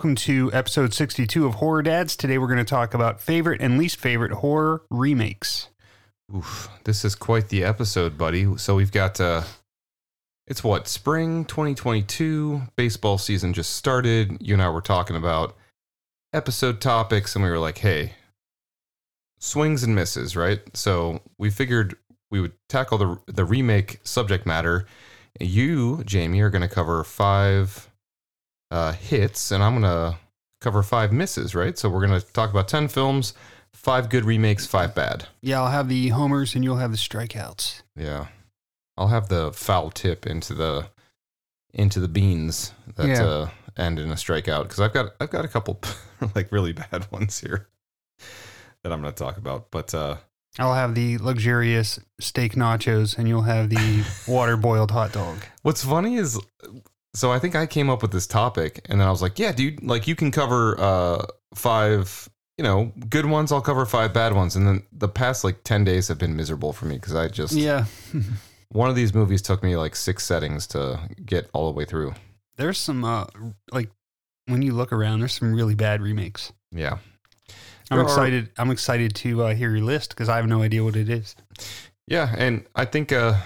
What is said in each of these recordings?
Welcome to episode 62 of Horror Dads. Today we're going to talk about favorite and least favorite horror remakes. Oof, this is quite the episode, buddy. So we've got uh it's what, spring 2022, baseball season just started. You and I were talking about episode topics and we were like, "Hey, swings and misses, right?" So we figured we would tackle the the remake subject matter. You, Jamie, are going to cover 5 uh hits and I'm going to cover 5 misses, right? So we're going to talk about 10 films, 5 good remakes, 5 bad. Yeah, I'll have the homers and you'll have the strikeouts. Yeah. I'll have the foul tip into the into the beans that Yeah. uh, end in a strikeout because I've got I've got a couple like really bad ones here that I'm going to talk about. But uh, I'll have the luxurious steak nachos and you'll have the water boiled hot dog. what's funny is, so I think I came up with this topic and then I was like, yeah, dude, like you can cover uh, five. You know, good ones. I'll cover five bad ones, and then the past like ten days have been miserable for me because I just Yeah. one of these movies took me like six settings to get all the way through. There's some, uh, like, when you look around, there's some really bad remakes. Yeah, I'm There are- excited. I'm excited to uh, hear your list because I have no idea what it is. Yeah, and I think uh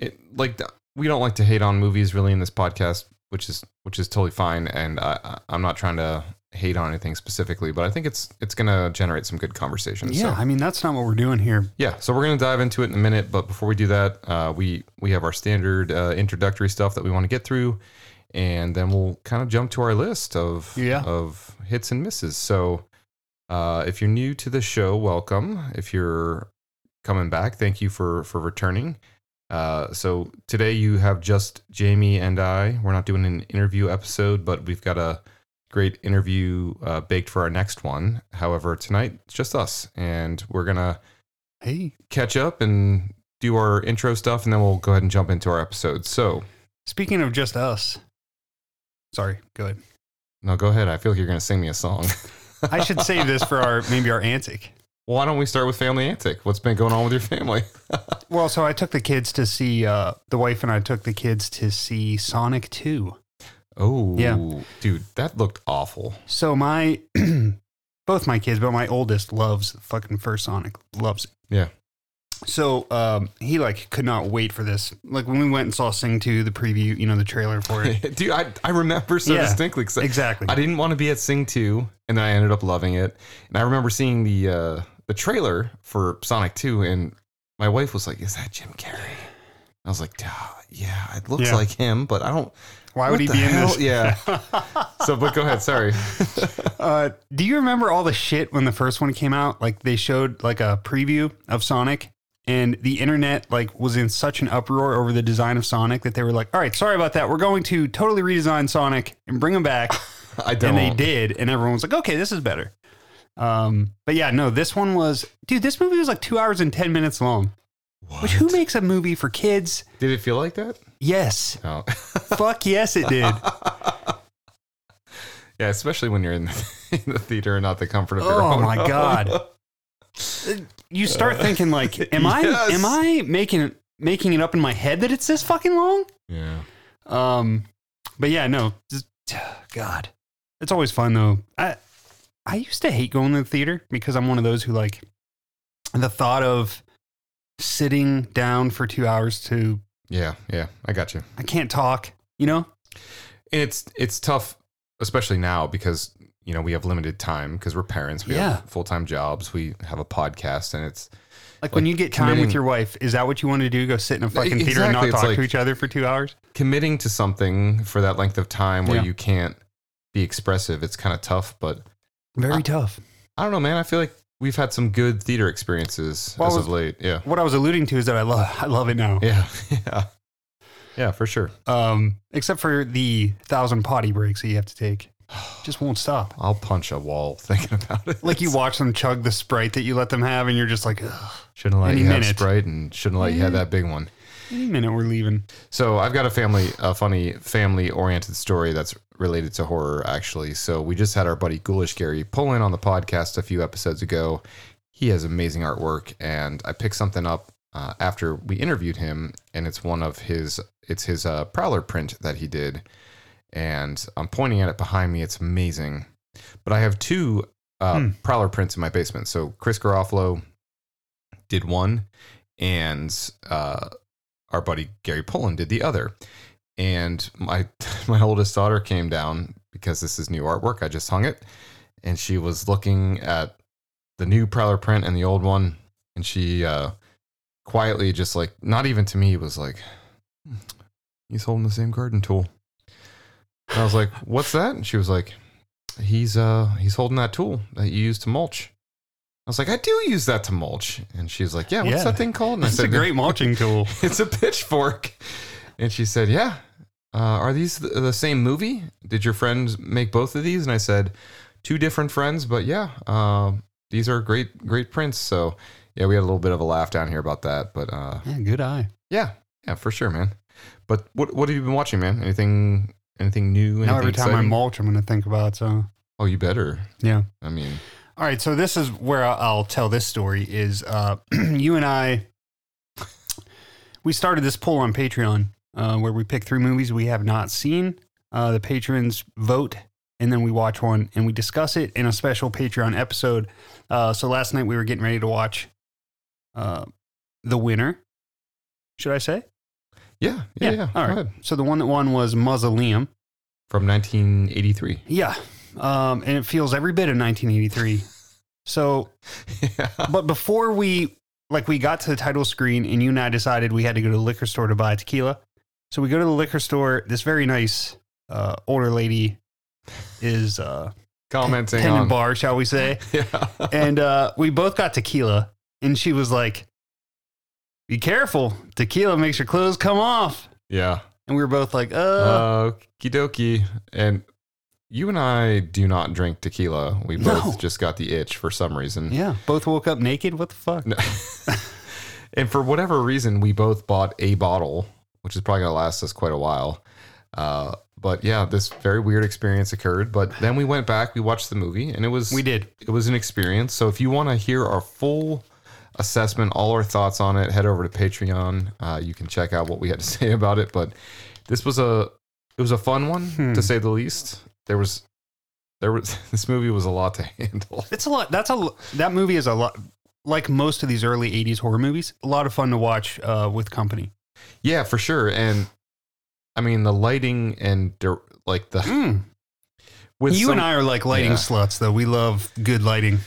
it like we don't like to hate on movies really in this podcast, which is which is totally fine and I I'm not trying to hate on anything specifically, but I think it's it's going to generate some good conversations. Yeah, So, I mean that's not what we're doing here. yeah, so we're going to dive into it in a minute, but before we do that, uh we we have our standard uh introductory stuff that we want to get through and then we'll kind of jump to our list of Yeah. of hits and misses. So uh if you're new to the show, welcome. If you're coming back, thank you for for returning. Uh, so today you have just Jamie and I. We're not doing an interview episode, but we've got a great interview uh, baked for our next one. However, tonight it's just us, and we're gonna Hey, catch up and do our intro stuff, and then we'll go ahead and jump into our episode. So, speaking of just us, sorry, go ahead. no, go ahead. I feel like you're gonna sing me a song. I should save this for our maybe our antic. Why don't we start with Family Antic? What's been going on with your family? Well, so I took the kids to see uh, the wife and I took the kids to see Sonic Two. oh, Yeah. dude, that looked awful. So my both my kids, but my oldest loves the fucking first Sonic. Loves it. Yeah. So um, he like could not wait for this. Like when we went and saw Sing Two, the preview, you know, the trailer for it. Dude, I, I remember so Yeah, distinctly exactly. I didn't want to be at Sing 2, and then I ended up loving it. And I remember seeing the uh, the trailer for Sonic 2, and my wife was like, "Is that Jim Carrey?" I was like, "Duh, "Yeah, it looks Yeah. like him, but I don't." Why would he be in this? Yeah. So, but go ahead. Sorry. Uh, do you remember all the shit when the first one came out? Like they showed like a preview of Sonic, and the internet like was in such an uproar over the design of Sonic that they were like, "All right, sorry about that. We're going to totally redesign Sonic and bring him back." I don't. and they did, and everyone was like, "Okay, this is better." Um, but yeah, no, this one was, dude. This movie was like two hours and ten minutes long. Which who makes a movie for kids? Did it feel like that? Yes, Oh. fuck yes, it did. yeah, especially when you're in the, in the theater and not the comfort of your Oh own my home. God. You start thinking like, am I am I making making it up in my head that it's this fucking long? yeah. Um, but yeah, no, just, God, it's always fun though. I I used to hate going to the theater because I'm one of those who like the thought of sitting down for two hours to Yeah. Yeah. I got you. I can't talk. You know? And it's it's tough, especially now because you know we have limited time because we're parents. We Yeah. have full time jobs. We have a podcast, and it's Like, when you get time with your wife, is that what you want to do? Go sit in a fucking theater and not talk like- to each other for two hours? committing to something for that length of time where Yeah. you can't be expressive. It's kind of tough, but Very I- tough. I don't know, man. I feel like we've had some good theater experiences Well, as I of late. Yeah, What I was alluding to is that I love I love it now. yeah, yeah, yeah, for sure. Um, except for the thousand potty breaks that you have to take. Just won't stop. I'll punch a wall thinking about it. Like you watch them chug the sprite that you let them have, and you're just like, Ugh, shouldn't let any you have. Sprite and shouldn't let you have that big one. any minute we're leaving. So I've got a family, a funny family-oriented story that's related to horror, actually. So we just had our buddy Ghoulish Gary Pullen on the podcast a few episodes ago. He has amazing artwork, and I picked something up uh, after we interviewed him, and it's one of his, it's his uh, Prowler print that he did, and I'm pointing at it behind me. It's amazing. But I have two uh, Hmm. Prowler prints in my basement. So Chris Garofalo did one, and uh, our buddy Gary Pullen did the other. And my my oldest daughter came down because this is new artwork. I just hung it, and she was looking at the new Prowler print and the old one, and she uh, quietly, just like not even to me, was like, "Hmm, "He's holding the same garden tool." And I was like, "What's that?" And she was like, "He's uh he's holding that tool that you use to mulch." I was like, "I do use that to mulch," and she was like, "Yeah, what's Yeah. that thing called?" And I It's a great mulching tool. it's a pitchfork. And she said, Yeah. Uh, are these the, the same movie? Did your friends make both of these? And I said, Two different friends, but yeah, um, these are great, great prints. So yeah, we had a little bit of a laugh down here about that. But uh, Yeah, good eye. yeah, yeah, for sure, man. But what what have you been watching, man? Anything anything new? Anything Now every time I mulch, I'm going to think about so. oh, you better. Yeah. I mean, All right, so this is where I'll, I'll tell this story. Is uh, you and I, we started this poll on Patreon uh, where we pick three movies we have not seen. Uh, the patrons vote, and then we watch one and we discuss it in a special Patreon episode. Uh, so last night we were getting ready to watch uh, the winner. Should I say? yeah, yeah, yeah. All Go right. So the one that won was Mausoleum. From 1983. Yeah. Um, and it feels every bit of 1983. So yeah. But before we like we got to the title screen and you and I decided we had to go to the liquor store to buy tequila. So we go to the liquor store. This very nice uh, older lady is uh, Commenting tending on. bar, shall we say? Yeah. and uh, we both got tequila, and she was like, "Be careful, tequila makes your clothes come off." yeah. And we were both like, "Uh, Uh, okie dokie. And you and I do not drink tequila. We both No. just got the itch for some reason. yeah." Both woke up naked. What the fuck? No. and for whatever reason, we both bought a bottle, which is probably going to last us quite a while. Uh, but yeah, this very weird experience occurred. But then we went back, we watched the movie, and it was We did. it was an experience. So if you want to hear our full assessment, all our thoughts on it, head over to Patreon. Uh, you can check out what we had to say about it. But this was a it was a fun one Hmm. to say the least. There was there was this movie was a lot to handle. It's a lot. That's a that movie is a lot. Like most of these early '80s horror movies, a lot of fun to watch uh, with company. Yeah, for sure. And I mean the lighting and like the Mm. with you some- and I are like lighting yeah. sluts, though. We love good lighting.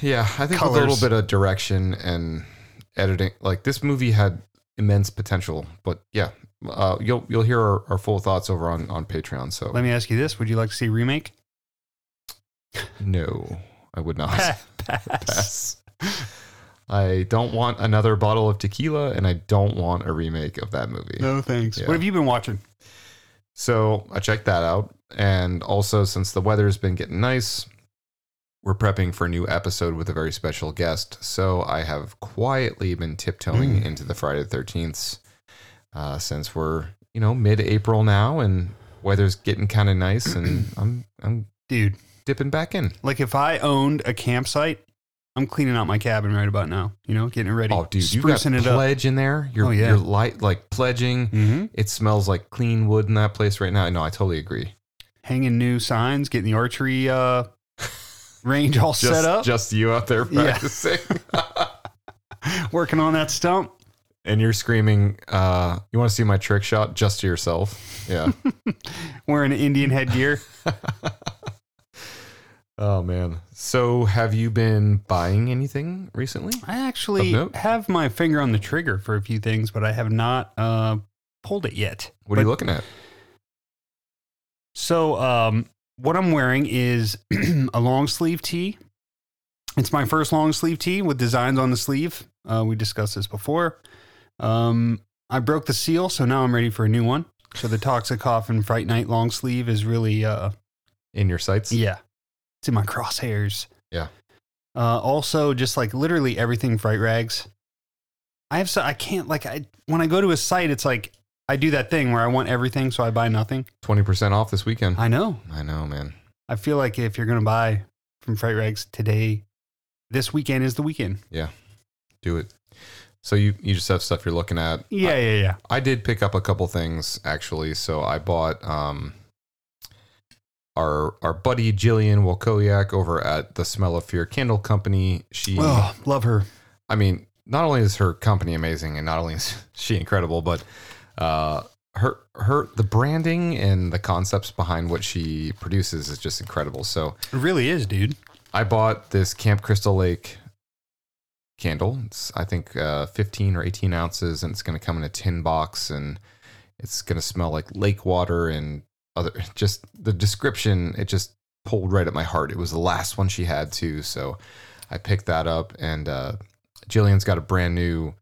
Yeah, I think with a little bit of direction and editing, like this movie had immense potential. But yeah, uh, you'll you'll hear our, our full thoughts over on on Patreon. So Let me ask you this: Would you like to see a remake? no, I would not Pass. I don't want another bottle of tequila, and I don't want a remake of that movie. No thanks. Yeah. What have you been watching? So I checked that out. And also, since the weather's been getting nice, we're prepping for a new episode with a very special guest. So I have quietly been tiptoeing Mm. into the Friday the 13th uh, since we're, you know, mid April now and weather's getting kind of nice. And I'm, I'm Dude, dipping back in. like if I owned a campsite, I'm cleaning out my cabin right about now. You know, getting it ready. Oh, dude, you got it up. pledge in there. You're, Oh, yeah. you're light, like pledging. hmm It smells like clean wood in that place right now. No, I totally agree. Hanging new signs, getting the archery uh, range all Just, set up, just you out there Yeah. practicing. working on that stump. and you're screaming, uh, "You want to see my trick shot?" Just to yourself. Yeah. Wearing Indian headgear. Oh man. So, have you been buying anything recently? I actually have my finger on the trigger for a few things, but I have not uh, pulled it yet. What are you looking at? So, um, what I'm wearing is a long sleeve tee. It's my first long sleeve tee with designs on the sleeve. Uh, we discussed this before. Um, I broke the seal, so now I'm ready for a new one. So the Toxic Coffin Fright Night long sleeve is really, uh, In your sights? yeah, it's in my crosshairs. Yeah. Uh, also, just like literally everything Fright Rags. I have so I can't like I when I go to a site, it's like I do that thing where I want everything, so I buy nothing. Twenty percent off this weekend. I know. I know, man. I feel like if you're to buy from Fright Rags today, this weekend is the weekend. Yeah, do it. So you you just have stuff you're looking at. Yeah, yeah, yeah. I did pick up a couple things actually. So I bought um our our buddy Jillian Wolkowiak over at the Smell of Fear Candle Company. She, Oh, love her. I mean, not only is her company amazing, and not only is she incredible, but uh, her her the branding and the concepts behind what she produces is just incredible. So It really is, dude. I bought this Camp Crystal Lake candle. It's I think uh, 15 or 18 ounces, and it's going to come in a tin box, and it's going to smell like lake water and other. Just the description, it just pulled right at my heart. It was the last one she had too, so I picked that up. And uh, Jillian's got a brand new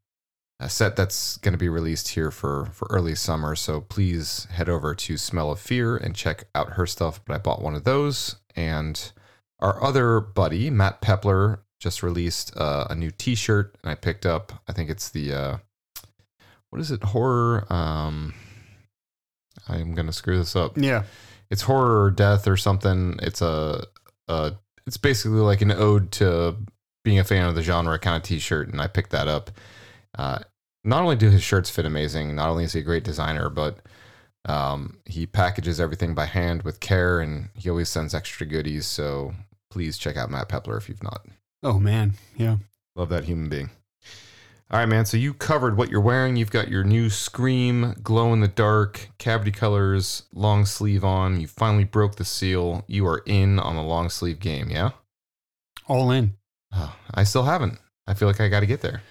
uh, set that's going to be released here for for early summer. So please head over to Smell of Fear and check out her stuff. But I bought one of those and. Our other buddy, Matt Pepler, just released uh, a new T-shirt, and I picked up. I think it's the uh, what is it? Horror. Um, I'm gonna screw this up. Yeah. It's horror or death or something. It's a, a it's basically like an ode to being a fan of the genre kind of T-shirt, and I picked that up. Uh, not only do his shirts fit amazing, not only is he a great designer, but um, he packages everything by hand with care, and he always sends extra goodies. So please check out Matt Pepler if you've not. Oh man. Yeah. Love that human being. All right, man. So you covered what you're wearing. You've got your new Scream glow in the dark cavity colors long sleeve on. You finally broke the seal. You are in on the long sleeve game. Yeah. All in. Oh, I still haven't. I feel like I got to get there.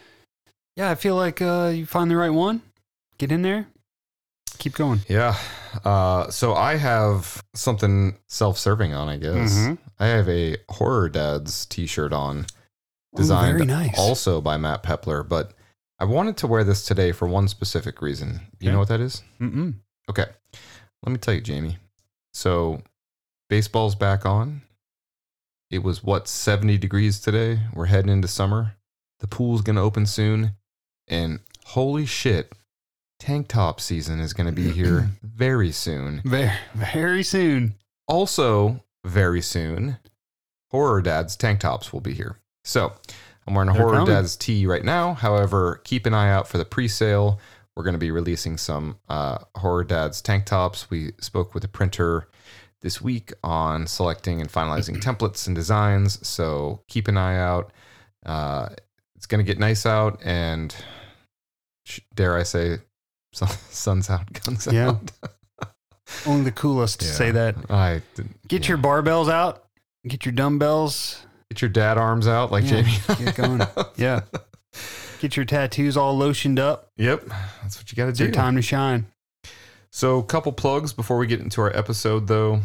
Yeah, I feel like uh, you find the right one. Get in there. Keep going. Yeah. Uh, so I have something self-serving on. I guess Mhm. I have a Horror Dads T-shirt on, designed very nice. also by Matt Pepler. But I wanted to wear this today for one specific reason. You Okay. know what that is? Mm-mm. Okay. Let me tell you, Jamie. So, baseball's back on. It was what, 70 degrees today? We're heading into summer. The pool's going to open soon. And holy shit, tank top season is going to be here very soon. Very, very soon. Also, very soon, Horror Dad's tank tops will be here. So, I'm wearing a They're Horror coming. Dad's tee right now. However, keep an eye out for the pre sale. We're going to be releasing some uh, Horror Dad's tank tops. We spoke with the printer this week on selecting and finalizing templates and designs. So, keep an eye out. Uh, it's going to get nice out, and dare I say, sun's out, guns Yeah. out. Only the coolest to Yeah. say that. I Get yeah. your barbells out. Get your dumbbells. Get your dad arms out like Yeah, Jamie. get going. Yeah. Get your tattoos all lotioned up. Yep, that's what you got to do. your time to shine. So, a couple plugs before we get into our episode, though.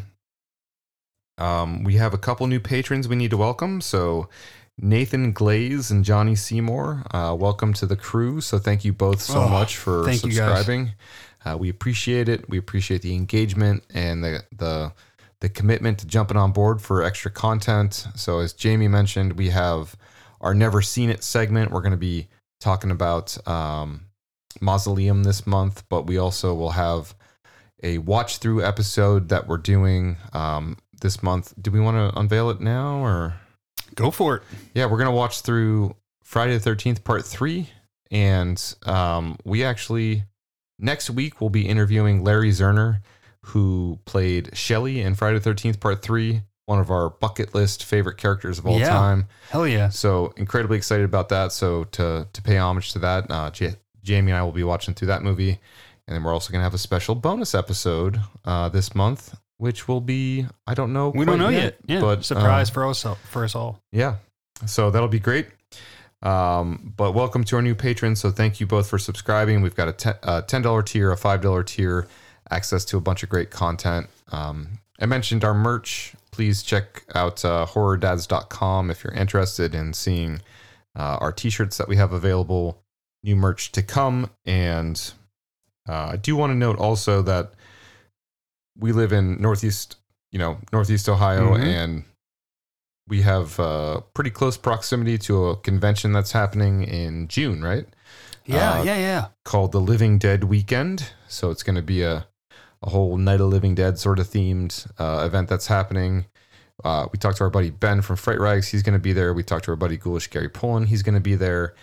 Um, we have a couple new patrons we need to welcome. So, Nathan Glaze and Johnny Seymour, uh, welcome to the crew. So, thank you both so Oh, much for thank you, guys. subscribing. uh, we appreciate it. We appreciate the engagement and the the the commitment to jumping on board for extra content. So, as Jamie mentioned, we have our Never Seen It segment. We're going to be talking about um, Mausoleum this month, but we also will have a watch through episode that we're doing um, this month. Do we want to unveil it now or? Go for it. Yeah, we're gonna watch through Friday the Thirteenth Part Three, and um, we actually next week we'll be interviewing Larry Zerner, who played Shelley in Friday the Thirteenth Part Three, one of our bucket list favorite characters of all Yeah. time. Hell yeah. So incredibly excited about that. So to to pay homage to that, uh, J- Jamie and I will be watching through that movie, and then we're also gonna have a special bonus episode uh, this month, which will be I don't know We don't know yet. Yeah. but Surprise uh, for us for us all. yeah. So that'll be great. Um, but welcome to our new patrons. So thank you both for subscribing. We've got a te- a $10 tier, a $5 tier, access to a bunch of great content. Um, I mentioned our merch. Please check out uh, horrordads.com if you're interested in seeing uh, our t shirts that we have available, new merch to come. And uh, I do want to note also that we live in Northeast, you know, Northeast Ohio, Mhm. and we have uh, pretty close proximity to a convention that's happening in June, right? Yeah, Uh, yeah, yeah. Called the Living Dead Weekend. So it's going to be a, a whole Night of Living Dead sort of themed uh, event that's happening. Uh, we talked to our buddy Ben from Fright Rags. He's going to be there. We talked to our buddy Ghoulish Gary Pullen. He's going to be there.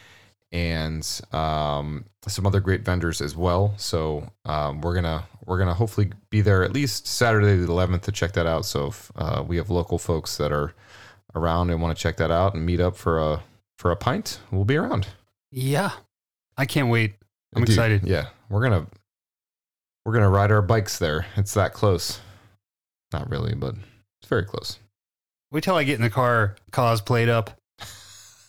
And um, some other great vendors as well. So um, we're gonna we're gonna hopefully be there at least Saturday the 11th to check that out. So if uh, we have local folks that are around and want to check that out and meet up for a for a pint, we'll be around. Yeah. I can't wait. I'm Dude, excited. Yeah, we're gonna we're gonna ride our bikes there. It's that close. Not really, but it's very close. Wait till I get in the car, cosplayed up.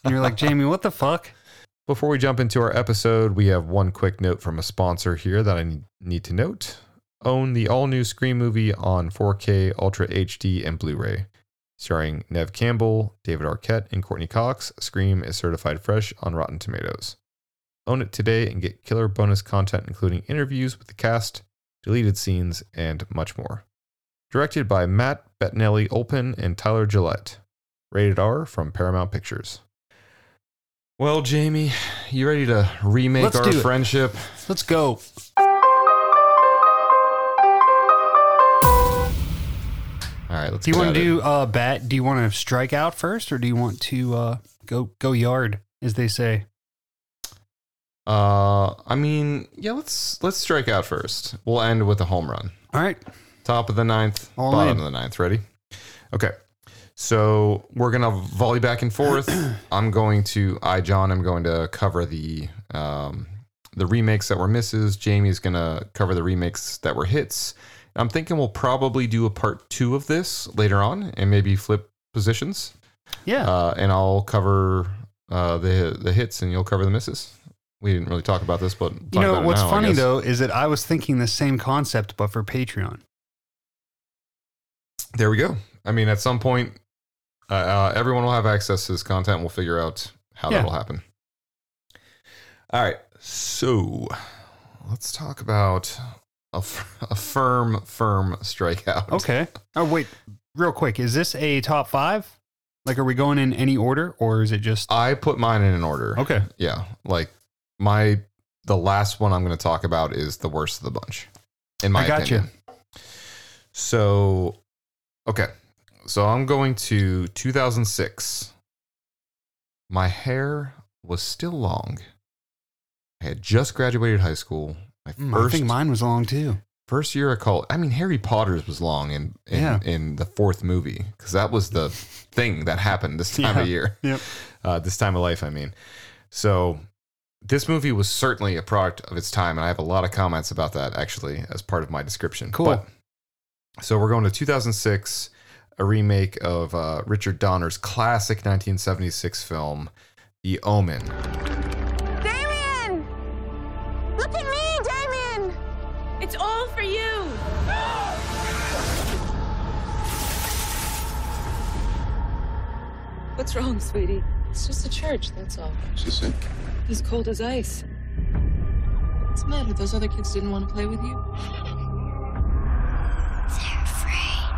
And you're like, Jamie, what the fuck? Before we jump into our episode, we have one quick note from a sponsor here that I need to note. Own the all new Scream movie on 4K, Ultra HD, and Blu ray. Starring Neve Campbell, David Arquette, and Courteney Cox, Scream is certified fresh on Rotten Tomatoes. Own it today and get killer bonus content, including interviews with the cast, deleted scenes, and much more. Directed by Matt Bettinelli Olpin and Tyler Gillett. Rated R from Paramount Pictures. Well, Jamie, you ready to remake Let's our do it. friendship? Let's go. All right, let's. Do you want to it. do uh bat? Do you want to strike out first, or do you want to uh go go yard, as they say? Uh, I mean, yeah. Let's let's strike out first. We'll end with a home run. All right. Top of the ninth, All bottom in. of the ninth. Ready? Okay. So we're gonna volley back and forth. I'm going to I John. I'm going to cover the um the remakes that were misses. Jamie's gonna cover the remakes that were hits. I'm thinking we'll probably do a part two of this later on, and maybe flip positions. Yeah. Uh, and I'll cover uh, the the hits, and you'll cover the misses. We didn't really talk about this, but you know what's now, funny though is that I was thinking the same concept, but for Patreon. There we go. I mean, at some point, uh, uh, everyone will have access to this content. We'll figure out how Yeah. that'll happen. All right. So let's talk about a, f- a firm, firm strikeout. Okay. Oh wait, real quick, is this a top five? Like, are we going in any order, or is it just I put mine in an order. okay? Yeah. Like my, the last one I'm going to talk about is the worst of the bunch, in my I got you. opinion. So, okay. So I'm going to 2006. My hair was still long. I had just graduated high school. My Mm, I first think mine was long too. first year of college. I mean, Harry Potter's was long in in, Yeah. in the fourth movie because that was the thing that happened this time of year. Yep. Uh, this time of life, I mean. So this movie was certainly a product of its time, and I have a lot of comments about that actually as part of my description. Cool. But- so we're going to 2006, a remake of uh, Richard Donner's classic 1976 film, The Omen. Damien! Look at me, Damien! It's all for you. What's wrong, sweetie? It's just a church, that's all. She said, He's cold as ice. What's the matter? Those other kids didn't want to play with you? They're afraid.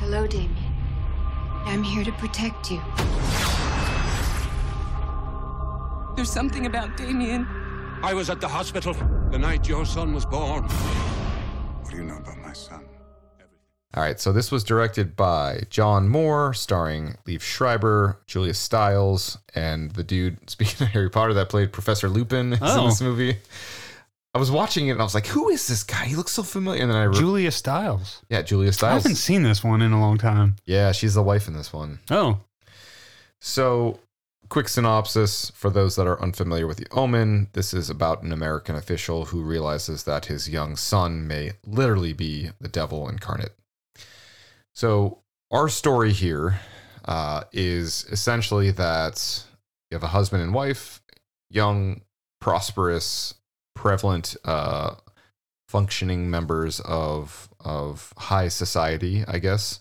Hello, Damien. I'm here to protect you. There's something about Damien. I was at the hospital the night your son was born. What do you know about my son? All right, so this was directed by John Moore, starring Liev Schreiber, Julia Stiles, and the dude, speaking of Harry Potter, that played Professor Lupin is in Oh. this movie. I was watching it and I was like, who is this guy? He looks so familiar. And then I, re- Julia Stiles. yeah, Julia Stiles. I haven't seen this one in a long time. Yeah, she's the wife in this one. Oh, So, quick synopsis for those that are unfamiliar with The Omen. This is about an American official who realizes that his young son may literally be the devil incarnate. So, our story here uh, is essentially that you have a husband and wife, young, prosperous, prevalent, uh, functioning members of of high society, I guess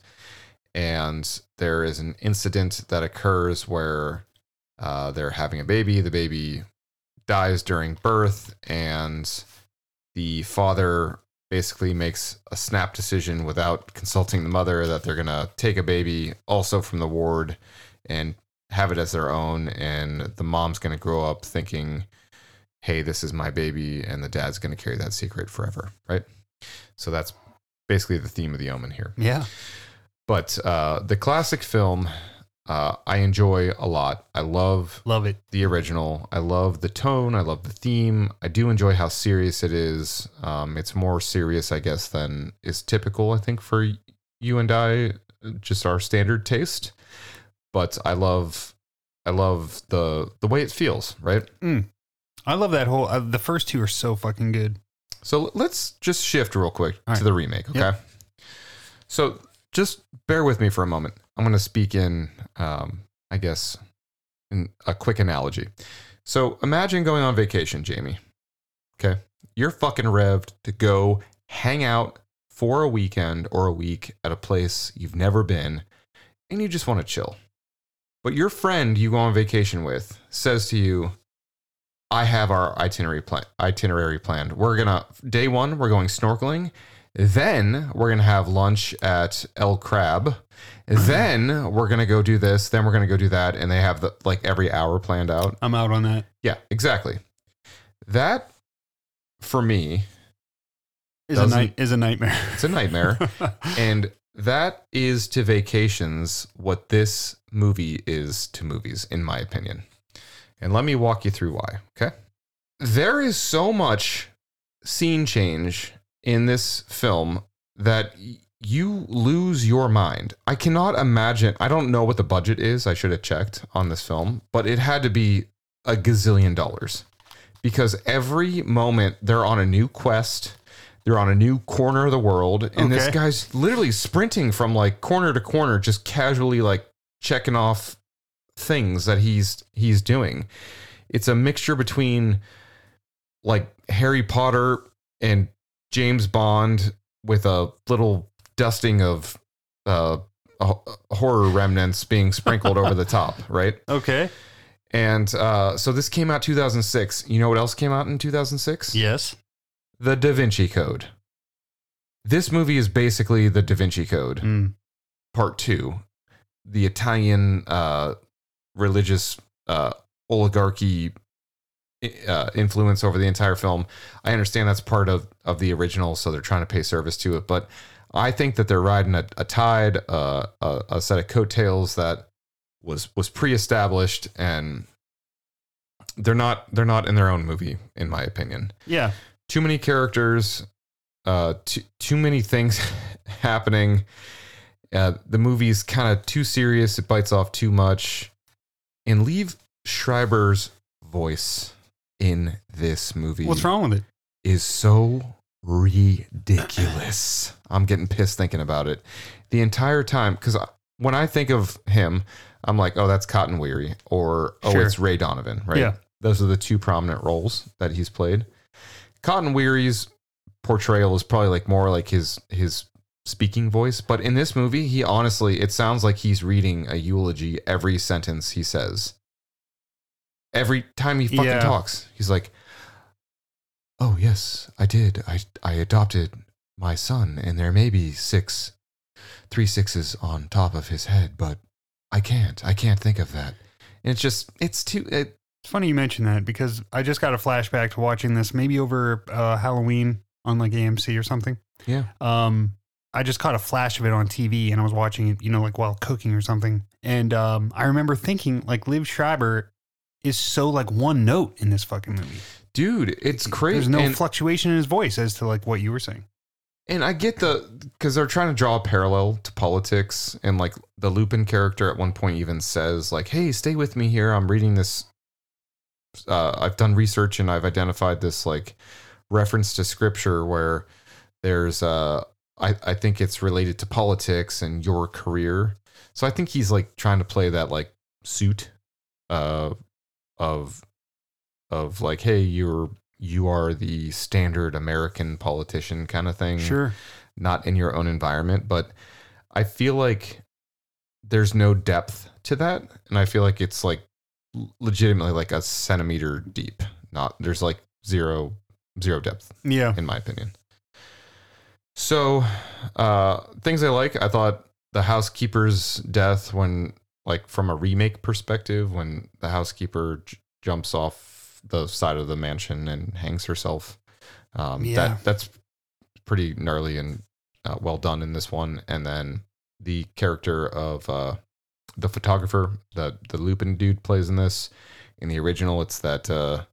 and there is an incident that occurs where uh, they're having a baby. The baby dies during birth, and the father basically makes a snap decision without consulting the mother that they're going to take a baby also from the ward and have it as their own. And the mom's going to grow up thinking, hey, this is my baby. And the dad's going to carry that secret forever, right? So that's basically the theme of the omen here. yeah. But uh, the classic film uh, I enjoy a lot. I love Love it. the original. I love the tone. I love the theme. I do enjoy how serious it is. Um, it's more serious, I guess, than is typical. I think for you and I, just our standard taste. But I love, I love the the way it feels. Right. I love that whole. Uh, the first two are so fucking good. So let's just shift real quick All to right. the remake. Okay. Yep. So just bear with me for a moment. I'm going to speak in, um, I guess, in a quick analogy. So imagine going on vacation, Jamie. Okay. You're fucking revved to go hang out for a weekend or a week at a place you've never been and you just want to chill. But your friend you go on vacation with says to you, I have our itinerary plan itinerary planned. We're gonna day one, we're going snorkeling. Then we're gonna have lunch at El Crab. Then we're gonna go do this. Then we're gonna go do that. And they have the like every hour planned out. I'm out on that. Yeah, exactly. That for me, Is a night is a nightmare. it's a nightmare. and that is to vacations what this movie is to movies, in my opinion. And let me walk you through why. Okay. There is so much scene change in this film that you lose your mind. I cannot imagine. I don't know what the budget is. I should have checked on this film, but it had to be a gazillion dollars because every moment they're on a new quest. They're on a new corner of the world, and this guy's literally sprinting from like corner to corner, just casually like checking off things that he's he's doing. It's a mixture between like Harry Potter and James Bond with a little dusting of uh, horror remnants being sprinkled over the top, right? okay. And uh, so this came out 2006. You know what else came out in 2006? Yes. The Da Vinci Code. This movie is basically the Da Vinci Code Mm. part two, the Italian uh, religious uh, oligarchy uh, influence over the entire film. I understand that's part of, of the original, so they're trying to pay service to it. But I think that they're riding a, a tide, uh, a, a set of coattails that was was pre-established, and they're not they're not in their own movie, in my opinion Yeah. too many characters, uh, too, too many things happening. Uh, the movie's kind of too serious. It bites off too much. And Liev Schreiber's voice in this movie What's wrong with it? is so ridiculous. I'm getting pissed thinking about it the entire time because when I think of him, I'm like, oh, that's Cotton Weary or oh, Sure. it's Ray Donovan, right? Yeah. Those are the two prominent roles that he's played. Cotton Weary's portrayal is probably like more like his his speaking voice, but in this movie, he honestly, it sounds like he's reading a eulogy every sentence he says. Every time he fucking Yeah. talks, he's like, "Oh yes, I did. I I adopted my son, and there may be six, three sixes on top of his head, but I can't. I can't think of that." And it's just, it's too. It, It's funny you mention that because I just got a flashback to watching this maybe over uh, Halloween on like AMC or something. yeah, Um, I just caught a flash of it on TV and I was watching it, you know, like while cooking or something. And um, I remember thinking like Liev Schreiber is so like one note in this fucking movie. Dude, it's crazy. There's no and, fluctuation in his voice as to like what you were saying. and I get the because they're trying to draw a parallel to politics, and like the Lupin character at one point even says like, "Hey, stay with me here. I'm reading this. Uh, I've done research and I've identified this like reference to scripture where there's uh I, I think it's related to politics and your career. So I think he's like trying to play that like suit uh of of like, hey, you're you are the standard American politician kind of thing. Sure. Not in your own environment. But I feel like there's no depth to that. And I feel like it's like legitimately like a centimeter deep. Not there's like zero zero depth Yeah. in my opinion. So, uh, things I like, I thought the housekeeper's death, when like from a remake perspective, when the housekeeper j- jumps off the side of the mansion and hangs herself, um, Yeah. that that's pretty gnarly and uh, well done in this one. And then the character of uh, the photographer, the the Lupin dude plays in this. In the original, it's that uh,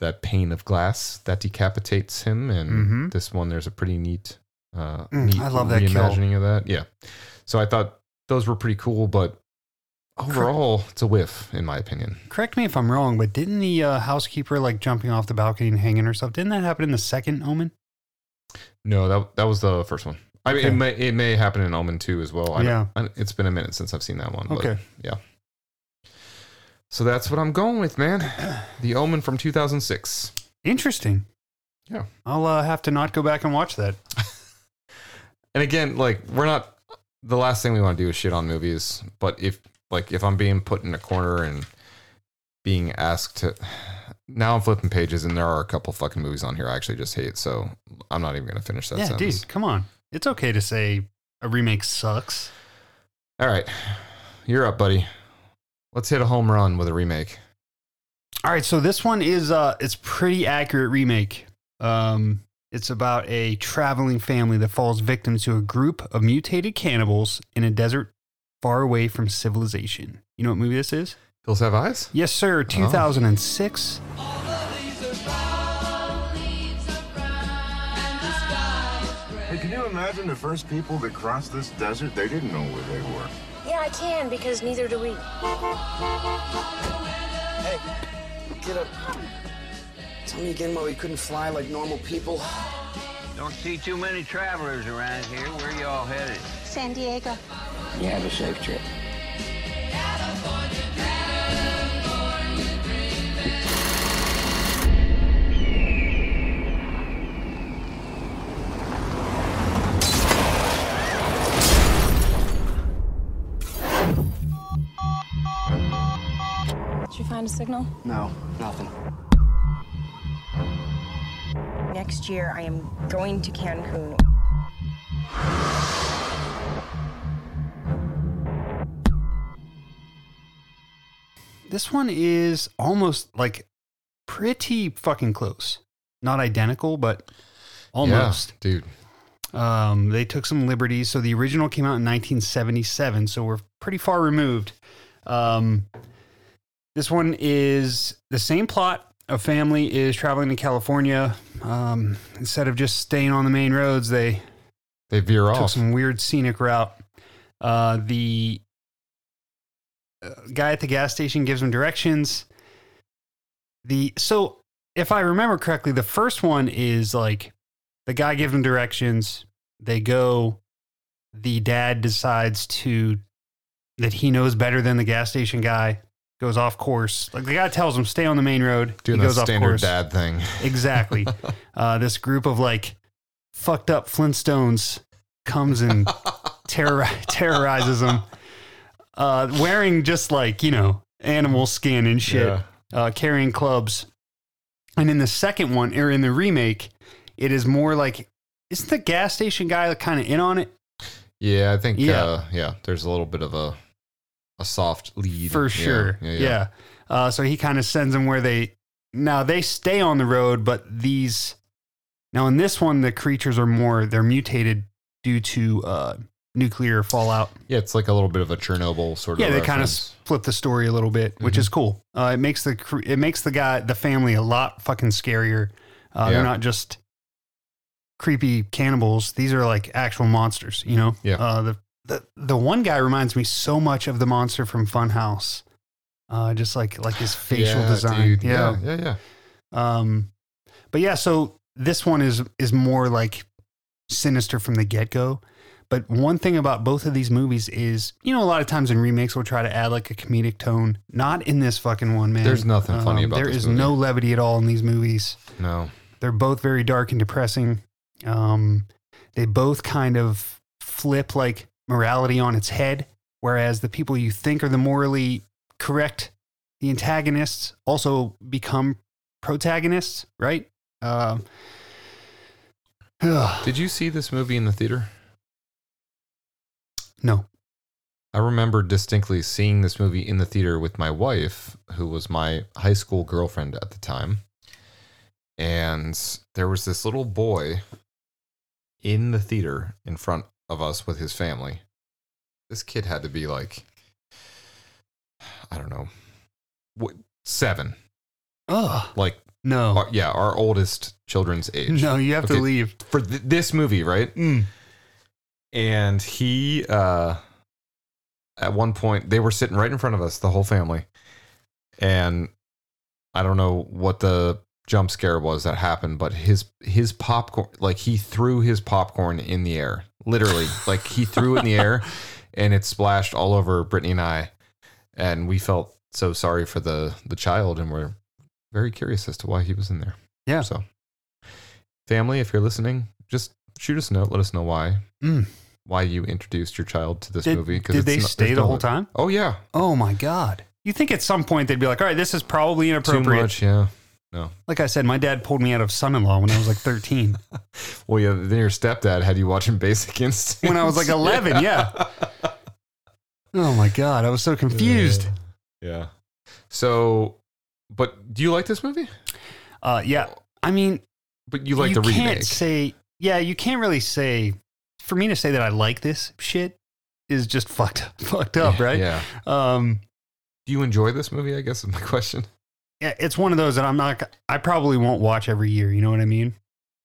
that pane of glass that decapitates him, and Mhm. this one there's a pretty neat, uh, Mm, neat I love that kill. reimagining of that. Yeah, so I thought those were pretty cool, but overall, it's a whiff in my opinion. Correct me if I'm wrong, but didn't the uh, housekeeper like jumping off the balcony and hanging herself? Didn't that happen in the second Omen? No, that that was the first one. I mean, Okay. it may it may happen in Omen 2 as well. I Yeah. don't- I- it's been a minute since I've seen that one. but Okay. yeah. So that's what I'm going with, man. The Omen from 2006. Interesting. Yeah. I'll uh, have to not go back and watch that. And again, like we're not the last thing we want to do is shit on movies, but if like if I'm being put in a corner and being asked to now I'm flipping pages and there are a couple fucking movies on here I actually just hate, so I'm not even gonna finish that yeah, sentence. dude, come on. It's okay to say a remake sucks. All right. You're up, buddy. Let's hit a home run with a remake. All right, so this one is uh it's pretty accurate remake. Um it's about a traveling family that falls victim to a group of mutated cannibals in a desert far away from civilization. You know what movie this is? Hills Have Eyes? Yes, sir. Uh-huh. 2006. Hey, can you imagine the first people that crossed this desert? They didn't know where they were. Yeah, I can because neither do we. Hey, get up. Tell me again why we couldn't fly like normal people. Don't see too many travelers around here. Where you all headed? San Diego. You have a safe trip. Did you find a signal? No, nothing. Next year, I am going to Cancun. This one is almost like pretty fucking close. Not identical, but almost. Yeah, dude. Um, they took some liberties. So the original came out in 1977, so we're pretty far removed. Um, this one is the same plot. A family is traveling to California. Um, instead of just staying on the main roads, they They veer took off. some weird scenic route. Uh, the uh, guy at the gas station gives them directions. The so if I remember correctly, the first one is like the guy gives them directions. They go. The dad decides to that he knows better than the gas station guy. Goes off course. Like the guy tells him, stay on the main road. Doing he the goes off standard course. dad thing. Exactly. uh, this group of like fucked up Flintstones comes and terror- terrorizes them, uh, wearing just like, you know, animal skin and shit, Yeah. uh, carrying clubs. And in the second one, or in the remake, it is more like, isn't the gas station guy kind of in on it? Yeah, I think Yeah. uh yeah, there's a little bit of a a soft lead. For sure. Yeah. Yeah. yeah. Uh, so he kind of sends them where they now they stay on the road, but these now in this one the creatures are more they're mutated due to uh, nuclear fallout. Yeah, it's like a little bit of a Chernobyl sort of Yeah, they kind of flip the story a little bit, which Mhm. is cool. Uh, it makes the it makes the guy the family a lot fucking scarier. Uh, Yeah. They're not just creepy cannibals; these are like actual monsters. You know. Yeah. Uh, the the the one guy reminds me so much of the monster from Funhouse. Uh, just like like his facial Yeah, design. Yeah. Yeah, yeah, yeah. Um, but yeah, so this one is is more like sinister from the get go. But one thing about both of these movies is, you know, a lot of times in remakes we'll try to add like a comedic tone. Not in this fucking one, man. Um, There's nothing funny about There is movie. no levity at all in these movies. No. They're both very dark and depressing. Um, they both kind of flip like morality on its head, whereas the people you think are the morally correct, the antagonists, also become protagonists, right? Um, Did you see this movie in the theater? no. I remember distinctly seeing this movie in the theater with my wife, who was my high school girlfriend at the time. And there was this little boy in the theater in front of us with his family. This kid had to be like I don't know, what, seven. Ugh. Like, No. our- yeah, our oldest children's age. No, you have to leave. For th- this movie, right? Mm. And he, uh, at one point, they were sitting right in front of us, the whole family. And I don't know what the jump scare was that happened, but his his popcorn, like he threw his popcorn in the air, literally, like he threw it in the air, and it splashed all over Brittany and I, and we felt so sorry for the the child, and we're very curious as to why he was in there. Yeah. So, family, if you're listening, just shoot us a note. Let us know why Mm. why you introduced your child to this Did, movie. did they not- stay the whole time? Oh yeah, Oh my god. You think at some point they'd be like, all right, this is probably inappropriate." too much. Yeah. No. Like I said, my dad pulled me out of son in law when I was like 13. Well, yeah. Then your stepdad had you watching Basic Instinct when I was like 11, yeah. Oh my god, I was so confused. Yeah. So, but do you like this movie? Uh, yeah. I mean, But you like you the can't remake? say, yeah, you can't really say. For me to say that I like this shit is just fucked up, fucked up, right? Yeah. Um, Do you enjoy this movie? I guess is my question. Yeah, it's one of those that I'm not. I probably won't watch every year. You know what I mean?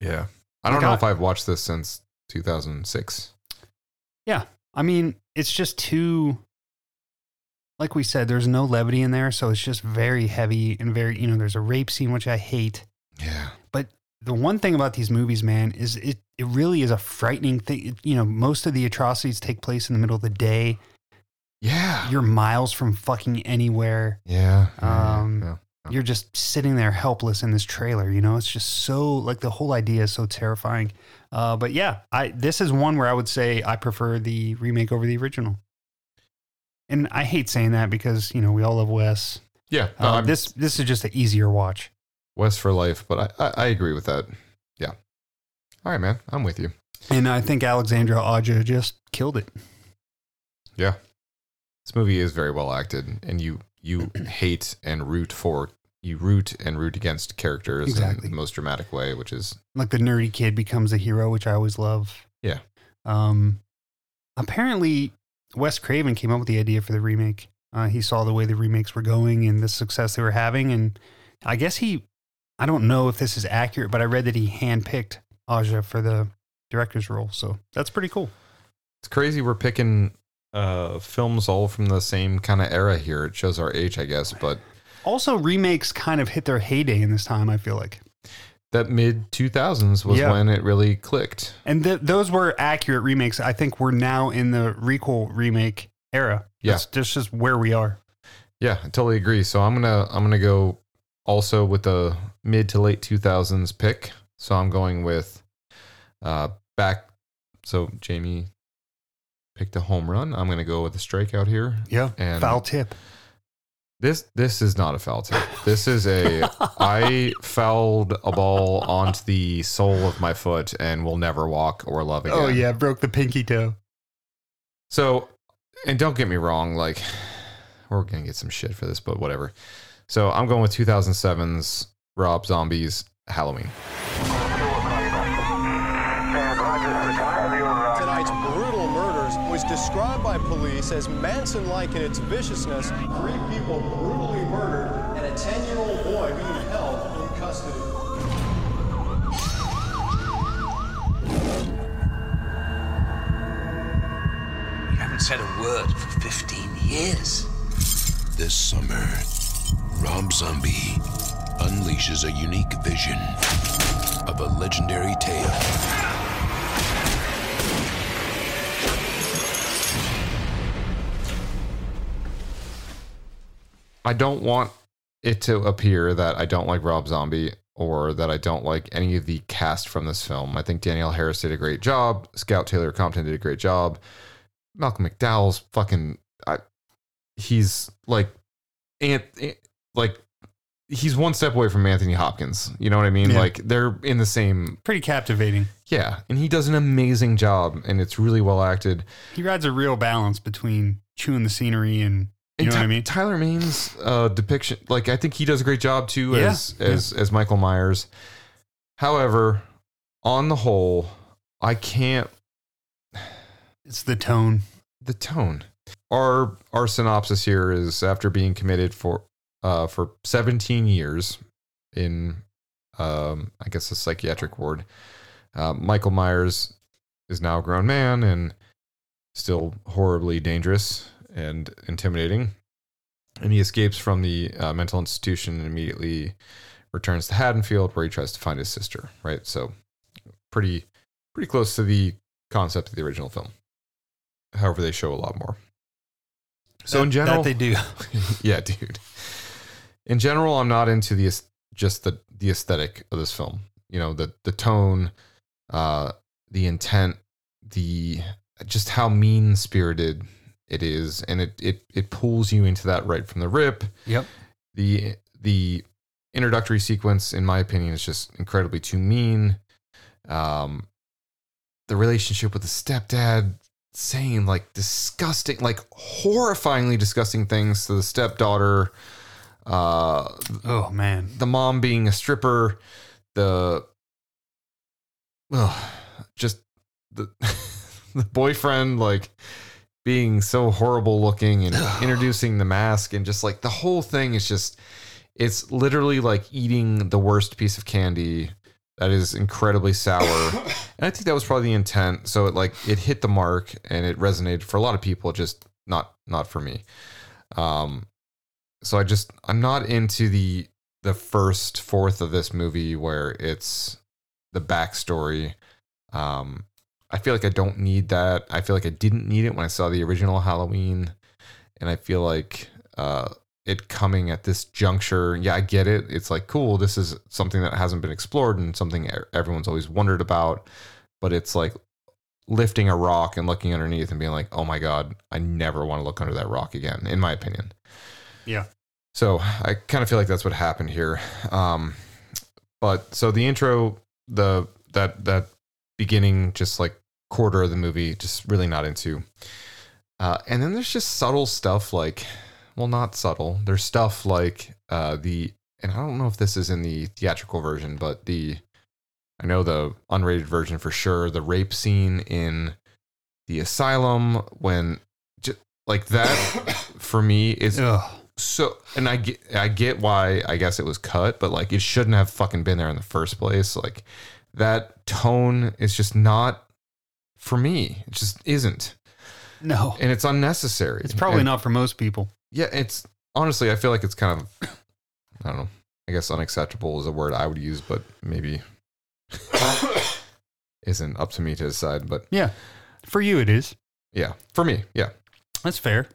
Yeah. I don't Like know I- if I've watched this since 2006. Yeah. I mean, it's just too. Like we said, there's no levity in there, so it's just very heavy and very. You know, there's a rape scene which I hate. Yeah. But the one thing about these movies, man, is it it really is a frightening thing. It- you know, most of the atrocities take place in the middle of the day. Yeah. You're miles from fucking anywhere. Yeah. Um, yeah. You're just sitting there helpless in this trailer. You know, it's just so like the whole idea is so terrifying. Uh, but yeah, I this is one where I would say I prefer the remake over the original. And I hate saying that because you know we all love Wes. Yeah. No, Uh, this this is just an easier watch. Wes for life, but I, I, I agree with that. Yeah. All right, man. I'm with you. And I think Alexandre Aja just killed it. Yeah. This movie is very well acted, and you you hate and root for you root and root against characters Exactly. in the most dramatic way, which is like the nerdy kid becomes a hero, which I always love. Yeah. Um, apparently, Wes Craven came up with the idea for the remake. Uh, he saw the way the remakes were going and the success they were having, and I guess he, I don't know if this is accurate, but I read that he handpicked Aja for the director's role. So that's pretty cool. it's crazy. We're picking uh, films all from the same kind of era here. It shows our age, I guess, but Also, remakes kind of hit their heyday in this time. I feel like, that mid 2000s was Yeah. when it really clicked. and th- those were accurate remakes. I think we're now in the recall remake era. Yeah. That's that's just where we are. Yeah, I totally agree. So I'm gonna I'm gonna go also with the mid to late 2000s pick. So I'm going with uh back. So Jamie picked a home run. I'm gonna go with a strikeout here. Yeah, And foul tip. This this is not a foul tip. This is a I fouled a ball onto the sole of my foot and will never walk or love oh, again. Oh yeah, broke the pinky toe. So, and don't get me wrong, like we're gonna get some shit for this, but whatever. So I'm going with 2007's Rob Zombie's Halloween. By police as Manson-like in its viciousness. Three people brutally murdered and a 10-year-old boy being held in custody. You haven't said a word for 15 years. This summer, Rob Zombie unleashes a unique vision of a legendary tale. I don't want it to appear that I don't like Rob Zombie or that I don't like any of the cast from this film. I think Danielle Harris did a great job. Scout Taylor Compton did a great job. Malcolm McDowell's fucking. I, he's like, ant, ant- like he's one step away from Anthony Hopkins. You know what I mean? Yeah. Like they're in the same. Pretty captivating. Yeah, and he does an amazing job, and it's really well acted. He rides a real balance between chewing the scenery and you know what I mean. Tyler Mane's uh, depiction, like I think he does a great job too Yeah, as as as Michael Myers. However, on the whole, I can't. It's the tone. The tone. our our synopsis here is after being committed for uh for 17 years in um I guess a psychiatric ward, uh, Michael Myers is now a grown man and still horribly dangerous and intimidating. And he escapes from the uh, mental institution and immediately returns to Haddonfield, where he tries to find his sister. Right, so pretty pretty close to the concept of the original film. However, they show a lot more. So in general, that they do. yeah, dude. In general, I'm not into the just the the aesthetic of this film. You know, the the tone, uh, the intent, the just how mean spirited it is, and it it it pulls you into that right from the rip. Yep. The the introductory sequence, in my opinion, is just incredibly too mean. Um, the relationship with the stepdad saying like disgusting, like horrifyingly disgusting things to the stepdaughter. Uh, oh man, the mom being a stripper, the well, just the the boyfriend like being so horrible looking and introducing the mask and just like the whole thing is just it's literally like eating the worst piece of candy that is incredibly sour. And i think that was probably the intent. So it like it hit the mark and it resonated for a lot of people just not not for me. Um so i just i'm not into the the first fourth of this movie where it's the backstory. Um i feel like i don't need that i feel like i didn't need it when i saw the original halloween and i feel like uh it coming at this juncture yeah i get it it's like cool this is something that hasn't been explored and something everyone's always wondered about but it's like lifting a rock and looking underneath and being like oh my god i never want to look under that rock again in my opinion Yeah. so I kind of feel like that's what happened here. Um, but so the intro, the that that beginning, just like quarter of the movie, just really not into. Uh, and then there's just subtle stuff like, well, not subtle. There's stuff like uh, the, and I don't know if this is in the theatrical version, but the, I know the unrated version for sure. The rape scene in the asylum when, just like that, for me is so and I get I get why I guess it was cut, but like it shouldn't have fucking been there in the first place. Like that tone is just not for me. It just isn't. No. And it's unnecessary. It's probably And- not for most people. Yeah, it's honestly I feel like it's kind of I don't know. I guess unacceptable is a word I would use, but maybe isn't up to me to decide. But Yeah. For you, it is. yeah, for me, yeah. That's fair.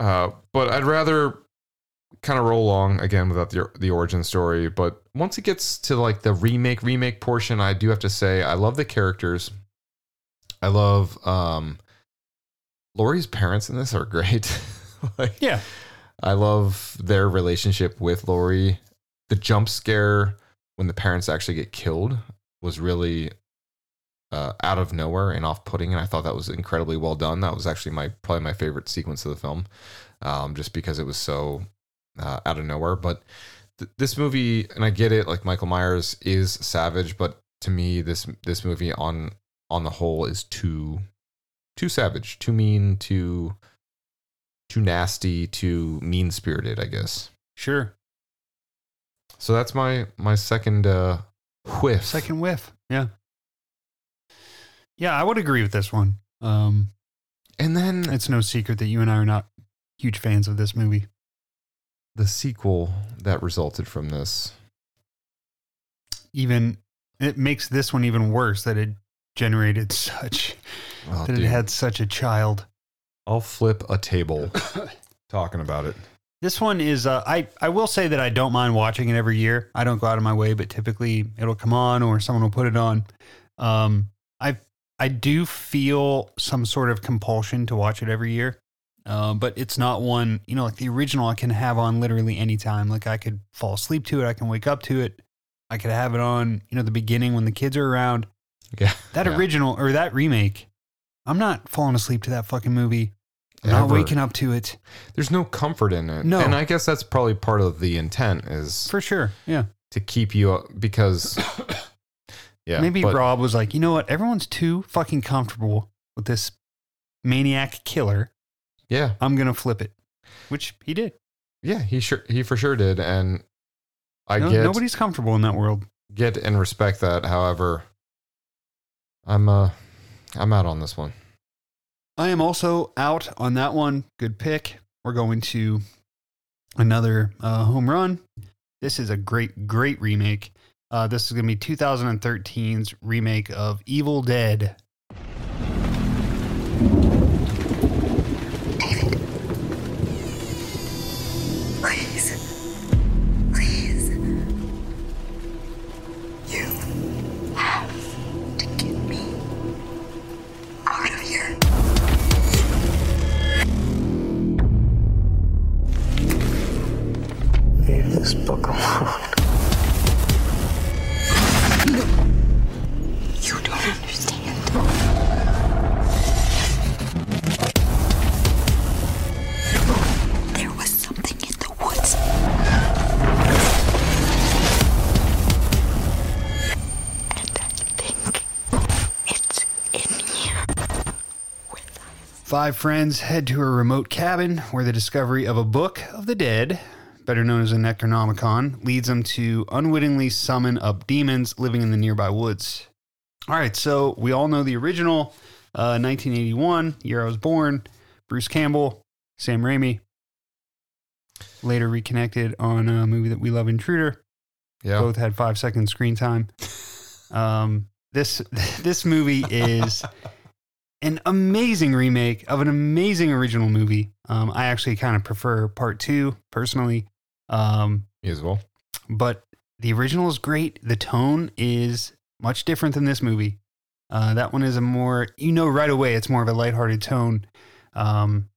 Uh, but I'd rather kind of roll along again without the the origin story. But once it gets to like the remake remake portion, I do have to say I love the characters. I love um, Laurie's parents in this are great. like, Yeah. I love their relationship with Laurie. The jump scare when the parents actually get killed was really uh, out of nowhere and off putting, and I thought that was incredibly well done. That was actually my probably my favorite sequence of the film, um, just because it was so uh, out of nowhere. But th- this movie, and I get it, like Michael Myers is savage, but to me, this this movie on on the whole is too too savage, too mean, too too nasty, too mean spirited. I guess. Sure. So that's my my second uh, whiff. Second whiff. Yeah. Yeah, I would agree with this one. Um, and then it's no secret that you and I are not huge fans of this movie. The sequel that resulted from this. Even it makes this one even worse that it generated such Oh, that dude. it had such a child. I'll flip a table talking about it. This one is uh, I I will say that I don't mind watching it every year. I don't go out of my way, but typically it'll come on or someone will put it on. Um, I I do feel some sort of compulsion to watch it every year. Uh, but it's not one, you know, like the original I can have on literally any time. Like I could fall asleep to it, I can wake up to it. I could have it on, you know, the beginning when the kids are around. Yeah. That yeah. original or that remake, I'm not falling asleep to that fucking movie. I'm not waking up to it. There's no comfort in it. No. And I guess that's probably part of the intent is For sure. Yeah. to keep you up because yeah. Maybe but- Rob was like, you know what? Everyone's too fucking comfortable with this maniac killer. Yeah, I'm gonna flip it, which he did. yeah, he sure he for sure did, and I No- get nobody's comfortable in that world. get and respect that. However, I'm uh I'm out on this one. I am also out on that one. Good pick. We're going to another uh, home run. This is a great, great remake. Uh, this is going to be 2013's remake of Evil Dead. Five friends head to a remote cabin where the discovery of a book of the dead, better known as a Necronomicon, leads them to unwittingly summon up demons living in the nearby woods. All right, so we all know the original, uh, 1981, year I was born. Bruce Campbell, Sam Raimi. Later reconnected on a movie that we love, Intruder. Yeah. Both had five seconds screen time. Um, this this movie is an amazing remake of an amazing original movie. Um, I actually kind of prefer part two personally. Um, Me as well. but the original is great. The tone is much different than this movie. Uh, that one is a more, you know, right away, it's more of a lighthearted tone. Um,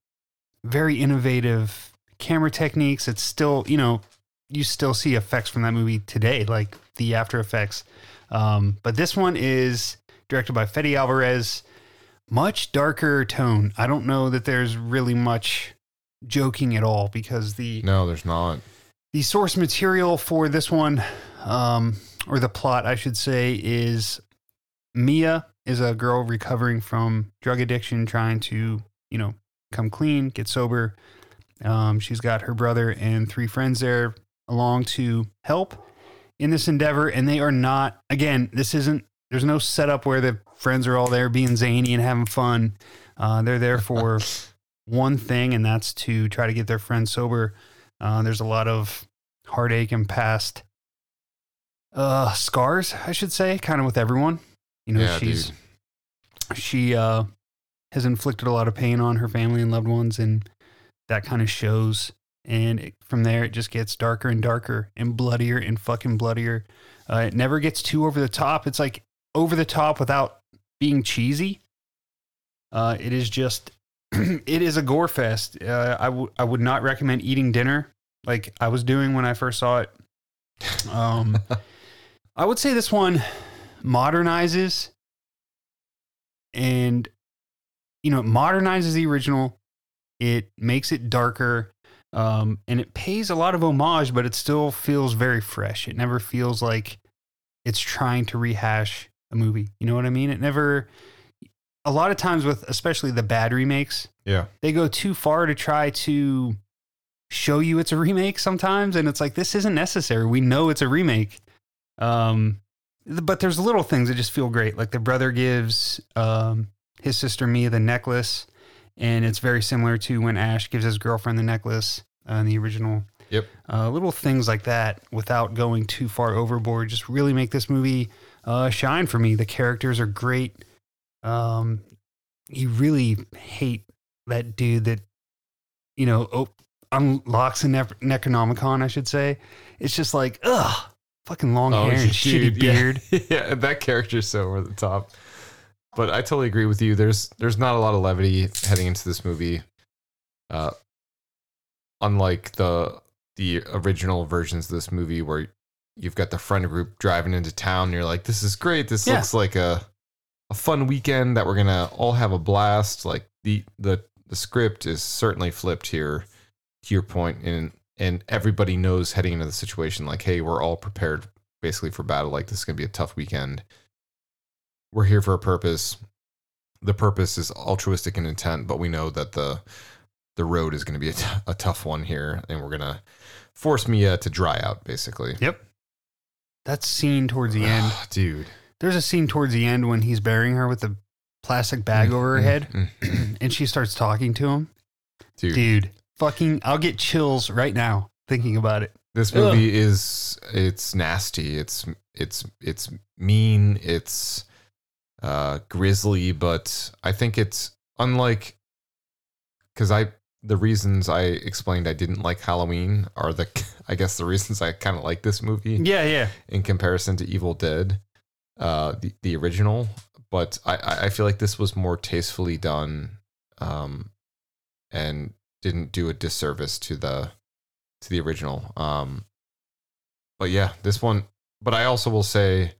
very innovative camera techniques. It's still, you know, you still see effects from that movie today, like the after effects. Um, but this one is directed by Fede Alvarez. Much darker tone. I don't know that there's really much joking at all because the No, there's not. the source material for this one, um, or the plot, I should say, is Mia is a girl recovering from drug addiction, trying to, you know, come clean, get sober. Um, she's got her brother and three friends there along to help in this endeavor, and they are not. Again, this isn't. There's no setup where the friends are all there being zany and having fun. Uh, they're there for one thing, and that's to try to get their friends sober. Uh, there's a lot of heartache and past uh, scars, I should say, kind of with everyone. You know, Yeah, she's dude. she uh, has inflicted a lot of pain on her family and loved ones, and that kind of shows. And it, from there, it just gets darker and darker and bloodier and fucking bloodier. Uh, it never gets too over the top. It's like over the top without being cheesy. Uh, it is just, it is a gore fest. Uh, I would I would not recommend eating dinner like I was doing when I first saw it. Um, I would say this one modernizes and you know it modernizes the original. It makes it darker, um, and it pays a lot of homage, but it still feels very fresh. It never feels like it's trying to rehash a movie. You know what I mean? It never. A lot of times with especially the bad remakes, Yeah. they go too far to try to show you it's a remake sometimes and it's like this isn't necessary we know it's a remake um but there's little things that just feel great like the brother gives um his sister mia the necklace and it's very similar to when ash gives his girlfriend the necklace uh, in the original Yep. uh, little things like that without going too far overboard just really make this movie uh, shine for me the characters are great um you really hate that dude that you know oh, unlocks a ne- necronomicon i should say it's just like ugh fucking long hair and shitty Oh, dude, yeah. beard Yeah. that character's so over the top. But I totally agree with you. There's there's not a lot of levity heading into this movie. Uh unlike the the original versions of this movie where you've got the friend group driving into town and you're like, this is great. This Yeah. looks like a a fun weekend that we're gonna all have a blast. Like the the the script is certainly flipped here to your point and and everybody knows heading into the situation like hey we're all prepared basically for battle like this is going to be a tough weekend we're here for a purpose the purpose is altruistic in intent but we know that the the road is going to be a, t- a tough one here, and we're gonna force Mia to dry out, basically. Yep. That scene towards the end. dude. There's a scene towards the end when he's burying her with the plastic bag over her head Mm, and she starts talking to him. Dude. Dude, fucking, I'll get chills right now thinking about it. This movie is it's nasty. It's it's it's mean. It's uh grisly, but I think it's unlike because I the reasons I explained I didn't like Halloween are the I guess the reasons I kind of like this movie. Yeah, yeah. In comparison to Evil Dead, uh, the the original, but I I I feel like this was more tastefully done, um, and didn't do a disservice to the to the original. Um, but yeah, this one. But I also will say,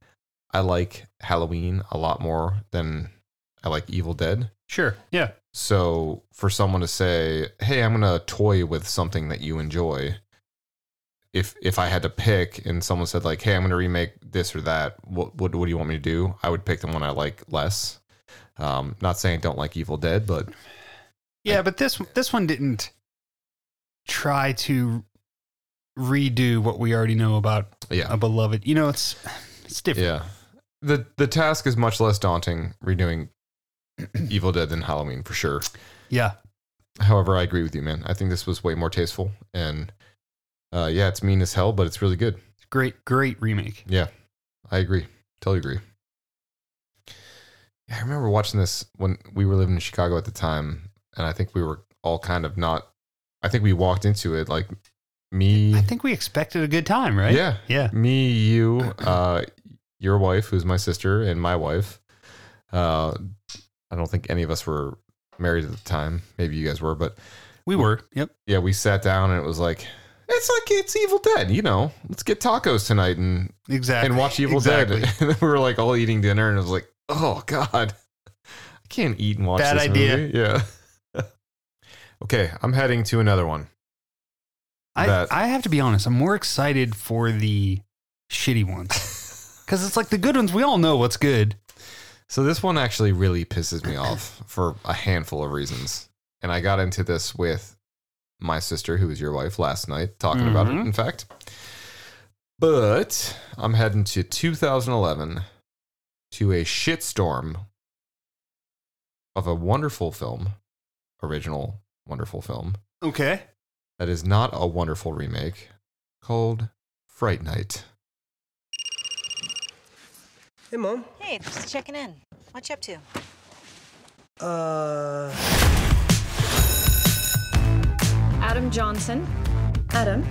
I like Halloween a lot more than I like Evil Dead. Sure. Yeah. So for someone to say, "Hey, I'm gonna toy with something that you enjoy," if if I had to pick, and someone said like, "Hey, I'm gonna remake this or that," what what, what do you want me to do? I would pick the one I like less. Um, not saying I don't like Evil Dead, but Yeah, but this this one didn't try to redo what we already know about Yeah. a beloved. You know, it's it's different. yeah, the the task is much less daunting redoing Evil Dead than Halloween for sure. Yeah. However, I agree with you, man. I think this was way more tasteful, and uh, yeah, it's mean as hell, but it's really good. Great, great remake. Yeah, I agree. Totally agree. I remember watching this when we were living in Chicago at the time, and I think we were all kind of not. I think we walked into it like me. I think we expected a good time, right? Yeah, Yeah. Me, you, uh, your wife, who's my sister, and my wife. Uh, I don't think any of us were married at the time. Maybe you guys were, but We were. Yep. yeah, we sat down and it was like, it's like it's Evil Dead, you know. Let's get tacos tonight and Exactly. and watch Evil Exactly. Dead. And then we were like all eating dinner, and it was like, oh god, I can't eat and watch Bad this idea. movie. Yeah. okay, I'm heading to another one. I, that- I have to be honest. I'm more excited for the shitty ones because it's like the good ones. We all know what's good. So this one actually really pisses me off for a handful of reasons. And I got into this with my sister, who is your wife, last night, talking about it, Mhm. in fact. But I'm heading to 2011 to a shitstorm of a wonderful film, original wonderful film, Okay. that is not a wonderful remake called Fright Night. Hey, Mom. Hey, just checking in. What you up to? Uh. Adam Johnson. Adam.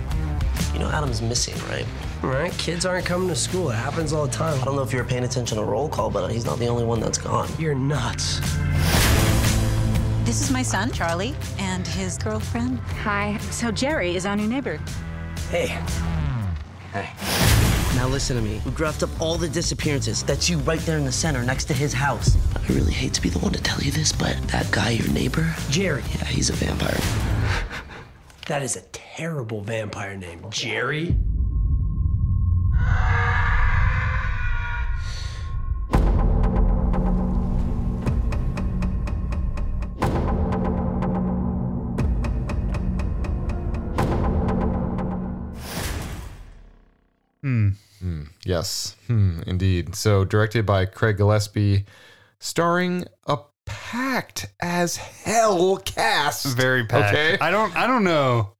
You know Adam's missing, right? Right? Kids aren't coming to school. It happens all the time. I don't know if you were paying attention to roll call, but he's not the only one that's gone. You're nuts. This is my son, Charlie, and his girlfriend. Hi. So Jerry is our new neighbor. Hey. Hey. Now listen to me. We graphed up all the disappearances. That's you right there in the center next to his house. I really hate to be the one to tell you this, but that guy, your neighbor, Jerry. yeah, he's a vampire. That is a terrible vampire name. Jerry? Yes, hmm, indeed. So, directed by Craig Gillespie, starring a packed as hell cast. Very packed. Okay. I don't. I don't know.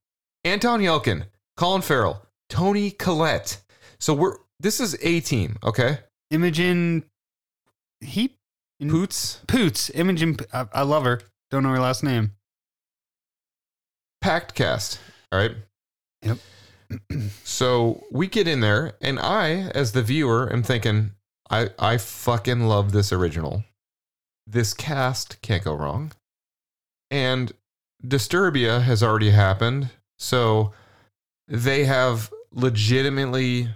Anton Yelchin, Colin Farrell, Toni Collette. So we're this is a team, okay? Imogen. He. Poots, Poots. Imogen. I, I love her. Don't know her last name. packed cast. All right. Yep. So we get in there, and I, as the viewer, am thinking, I I fucking love this original. This cast can't go wrong. And Disturbia has already happened, so they have legitimately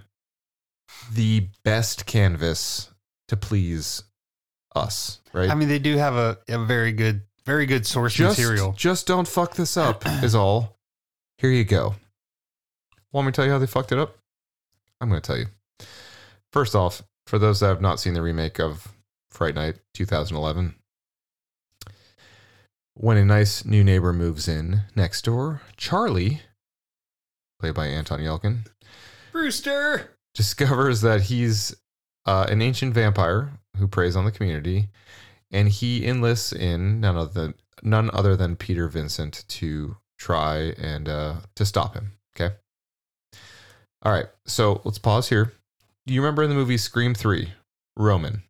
the best canvas to please us, right? I mean, they do have a, a very good, very good source just, material. Just don't fuck this up, is all. Here you go. Want me to tell you how they fucked it up? I'm going to tell you. First off, for those that have not seen the remake of Fright Night 2011, When a nice new neighbor moves in next door, Charlie, played by Anton Yelchin, Brewster. discovers that he's uh, an ancient vampire who preys on the community, and he enlists in none other than none other than Peter Vincent to try and uh, to stop him. Okay. All right. So let's pause here. Do you remember in the movie Scream Three, Roman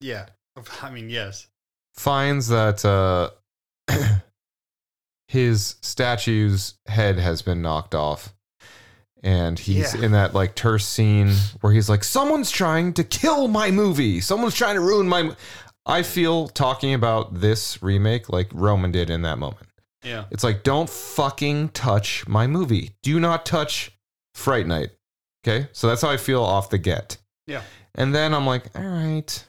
Yeah. I mean, yes. finds that uh, his statue's head has been knocked off. And he's Yeah. in that like terse scene where he's like, "Someone's trying to kill my movie. Someone's trying to ruin my." mo-" I feel talking about this remake like Roman did in that moment. Yeah. It's like, don't fucking touch my movie. Do not touch Fright Night. Okay, so that's how I feel off the get. Yeah. And then I'm like, all right.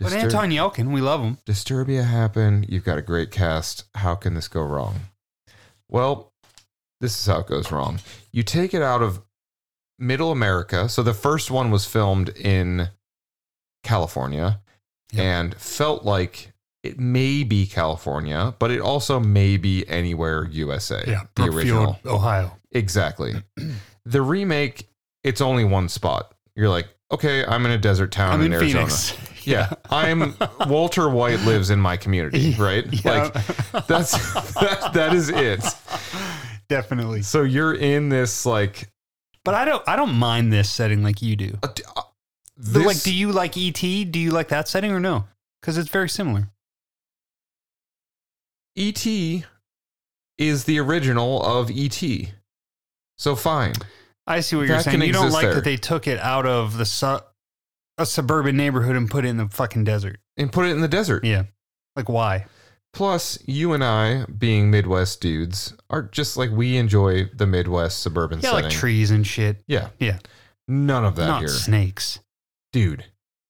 But Anton Yelchin, we love him. Disturbia happened. You've got a great cast. How can this go wrong? Well, this is how it goes wrong. You take it out of middle America. So the first one was filmed in California and felt like it may be California, but it also may be anywhere USA. Yeah. the Brookfield, original. Ohio. Exactly. the remake, it's only one spot. You're like, okay, I'm in a desert town I'm in, in Arizona. Phoenix. Yeah, I'm Walter White lives in my community, right? Yeah. Like that's that, that is it. Definitely. So you're in this like But I don't I don't mind this setting like you do. uh, this like do you like ET? Do you like that setting or no? Cuz it's very similar. ET is the original of ET. So fine. I see what you're saying. You don't like there. that they took it out of the su- a suburban neighborhood and put it in the fucking desert. And put it in the desert. Yeah. Like why? Plus, you and I, being Midwest dudes, are just like we enjoy the Midwest suburban Yeah, setting. like trees and shit. Yeah. Yeah. None of that Not here. snakes. Dude.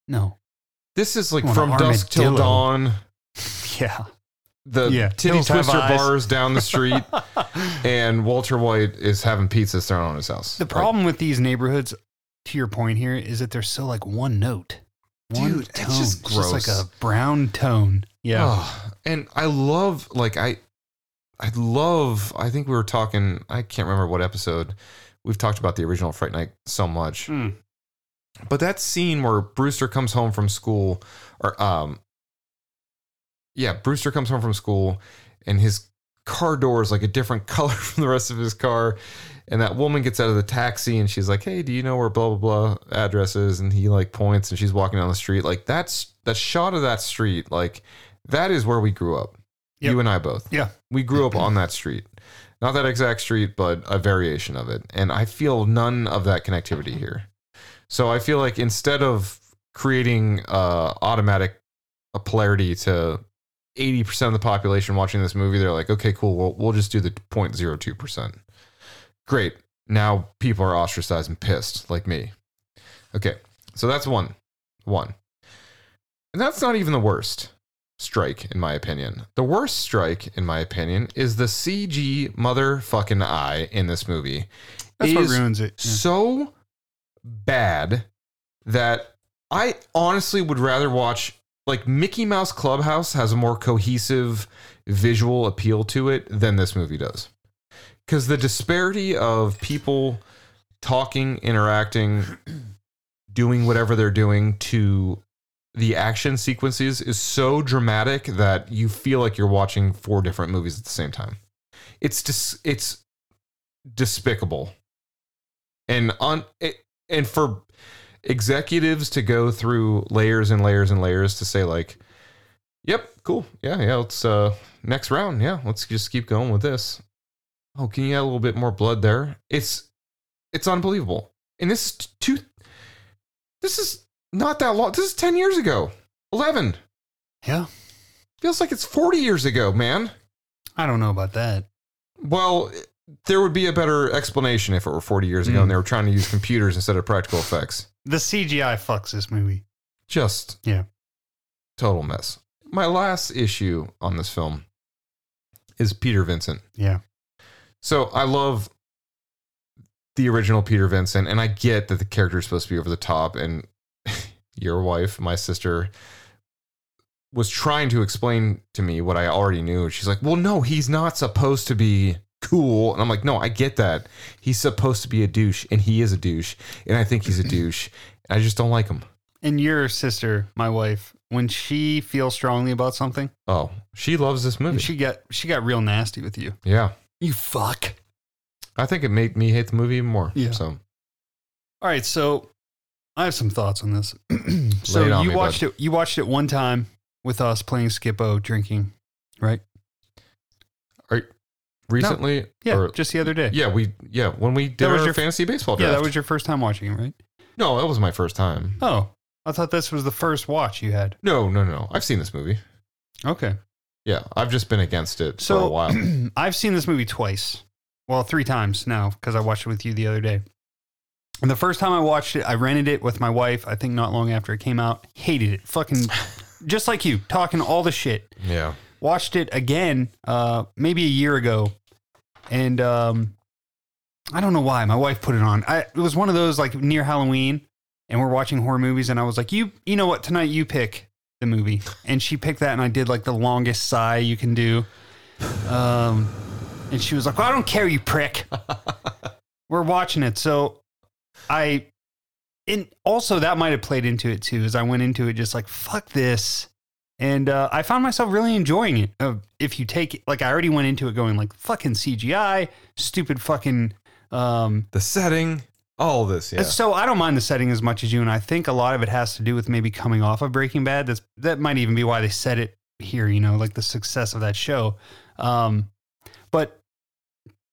No. This is like from dusk till dawn. Yeah. The Yeah, titty hills twister bars down the street, and Walter White is having pizzas thrown on his house. The problem with these neighborhoods, to your point here, is that they're so like one note. One Dude, it's tone. just Just like a brown tone. Yeah. Oh, and I love like I, I love. I think we were talking. I can't remember what episode. We've talked about the original Fright Night so much, Mm. but that scene where Brewster comes home from school, or um, yeah, Brewster comes home from school, and his car door is like a different color from the rest of his car. And that woman gets out of the taxi and she's like, Hey, do you know where blah blah blah address is? And he like points and she's walking down the street. Like that's that shot of that street, like that is where we grew up. Yep. You and I both. Yeah. We grew up on that street. Not that exact street, but a variation of it. And I feel none of that connectivity here. So I feel like instead of creating uh automatic a polarity to 80% of the population watching this movie, they're like, okay, cool, we'll, we'll just do the 0.02%. Great. Now people are ostracized and pissed, like me. Okay, so that's one. One. And that's not even the worst strike, in my opinion. The worst strike, in my opinion, is the CG motherfucking eye in this movie. That's what ruins it. Yeah. So bad that I honestly would rather watch like Mickey Mouse Clubhouse has a more cohesive visual appeal to it than this movie does. Cuz the disparity of people talking, interacting, doing whatever they're doing to the action sequences is so dramatic that you feel like you're watching four different movies at the same time. It's just it's despicable. And on it, and for executives to go through layers and layers and layers to say like yep cool. Yeah yeah let's uh next round. Yeah let's just keep going with this. Oh can you add a little bit more blood there? It's it's unbelievable. And this is two this is not that long. This is 10 years ago. 11 Yeah. feels like it's 40 years ago man. I don't know about that. well there would be a better explanation if it were 40 years ago Mm. and they were trying to use computers instead of practical effects The CGI fucks this movie. just Yeah. total mess. My last issue on this film is Peter Vincent. Yeah. So I love the original Peter Vincent, and I get that the character is supposed to be over the top. And your wife, my sister, was trying to explain to me what I already knew. She's like, "Well, no, he's not supposed to be cool." And I'm like, "No, I get that. He's supposed to be a douche, and he is a douche, and I think he's a douche. I just don't like him." And your sister, my wife, when she feels strongly about something, Oh, she loves this movie. she got she got real nasty with you. yeah, You fuck. I think it made me hate the movie even more. Yeah. So All right, so I have some thoughts on this. So on you me, watched bud. it. You watched it one time with us playing Skip-Bo, drinking, right? Recently, Yeah, or- just the other day. yeah, we yeah when we did That was our your- fantasy baseball Yeah, that was your first time watching it, right? no, that was my first time. Oh, I thought this was the first watch you had. No, no, no. I've seen this movie. Okay. Yeah, I've just been against it for a while. I've seen this movie twice. Well, three times now because I watched it with you the other day. And the first time I watched it, I rented it with my wife. I think not long after it came out. Hated it. Fucking just like you, talking all the shit. yeah. Watched it again, uh, maybe a year ago, and um, I don't know why. My wife put it on. I, it was one of those like near Halloween, and we're watching horror movies, and I was like, "You, you know what? Tonight you pick the movie," and she picked that, and I did like the longest sigh you can do. Um, and she was like, well, "I don't care, you prick." we're watching it, so I, and also that might have played into it too, as I went into it just like, "Fuck this." And uh, I found myself really enjoying it. Uh, if you take like, I already went into it going like fucking CGI, stupid fucking. Um, The setting, all this. Yeah. So I don't mind the setting as much as you, and I think a lot of it has to do with maybe coming off of Breaking Bad. That's that might even be why they said it here. You know, like the success of that show. Um, but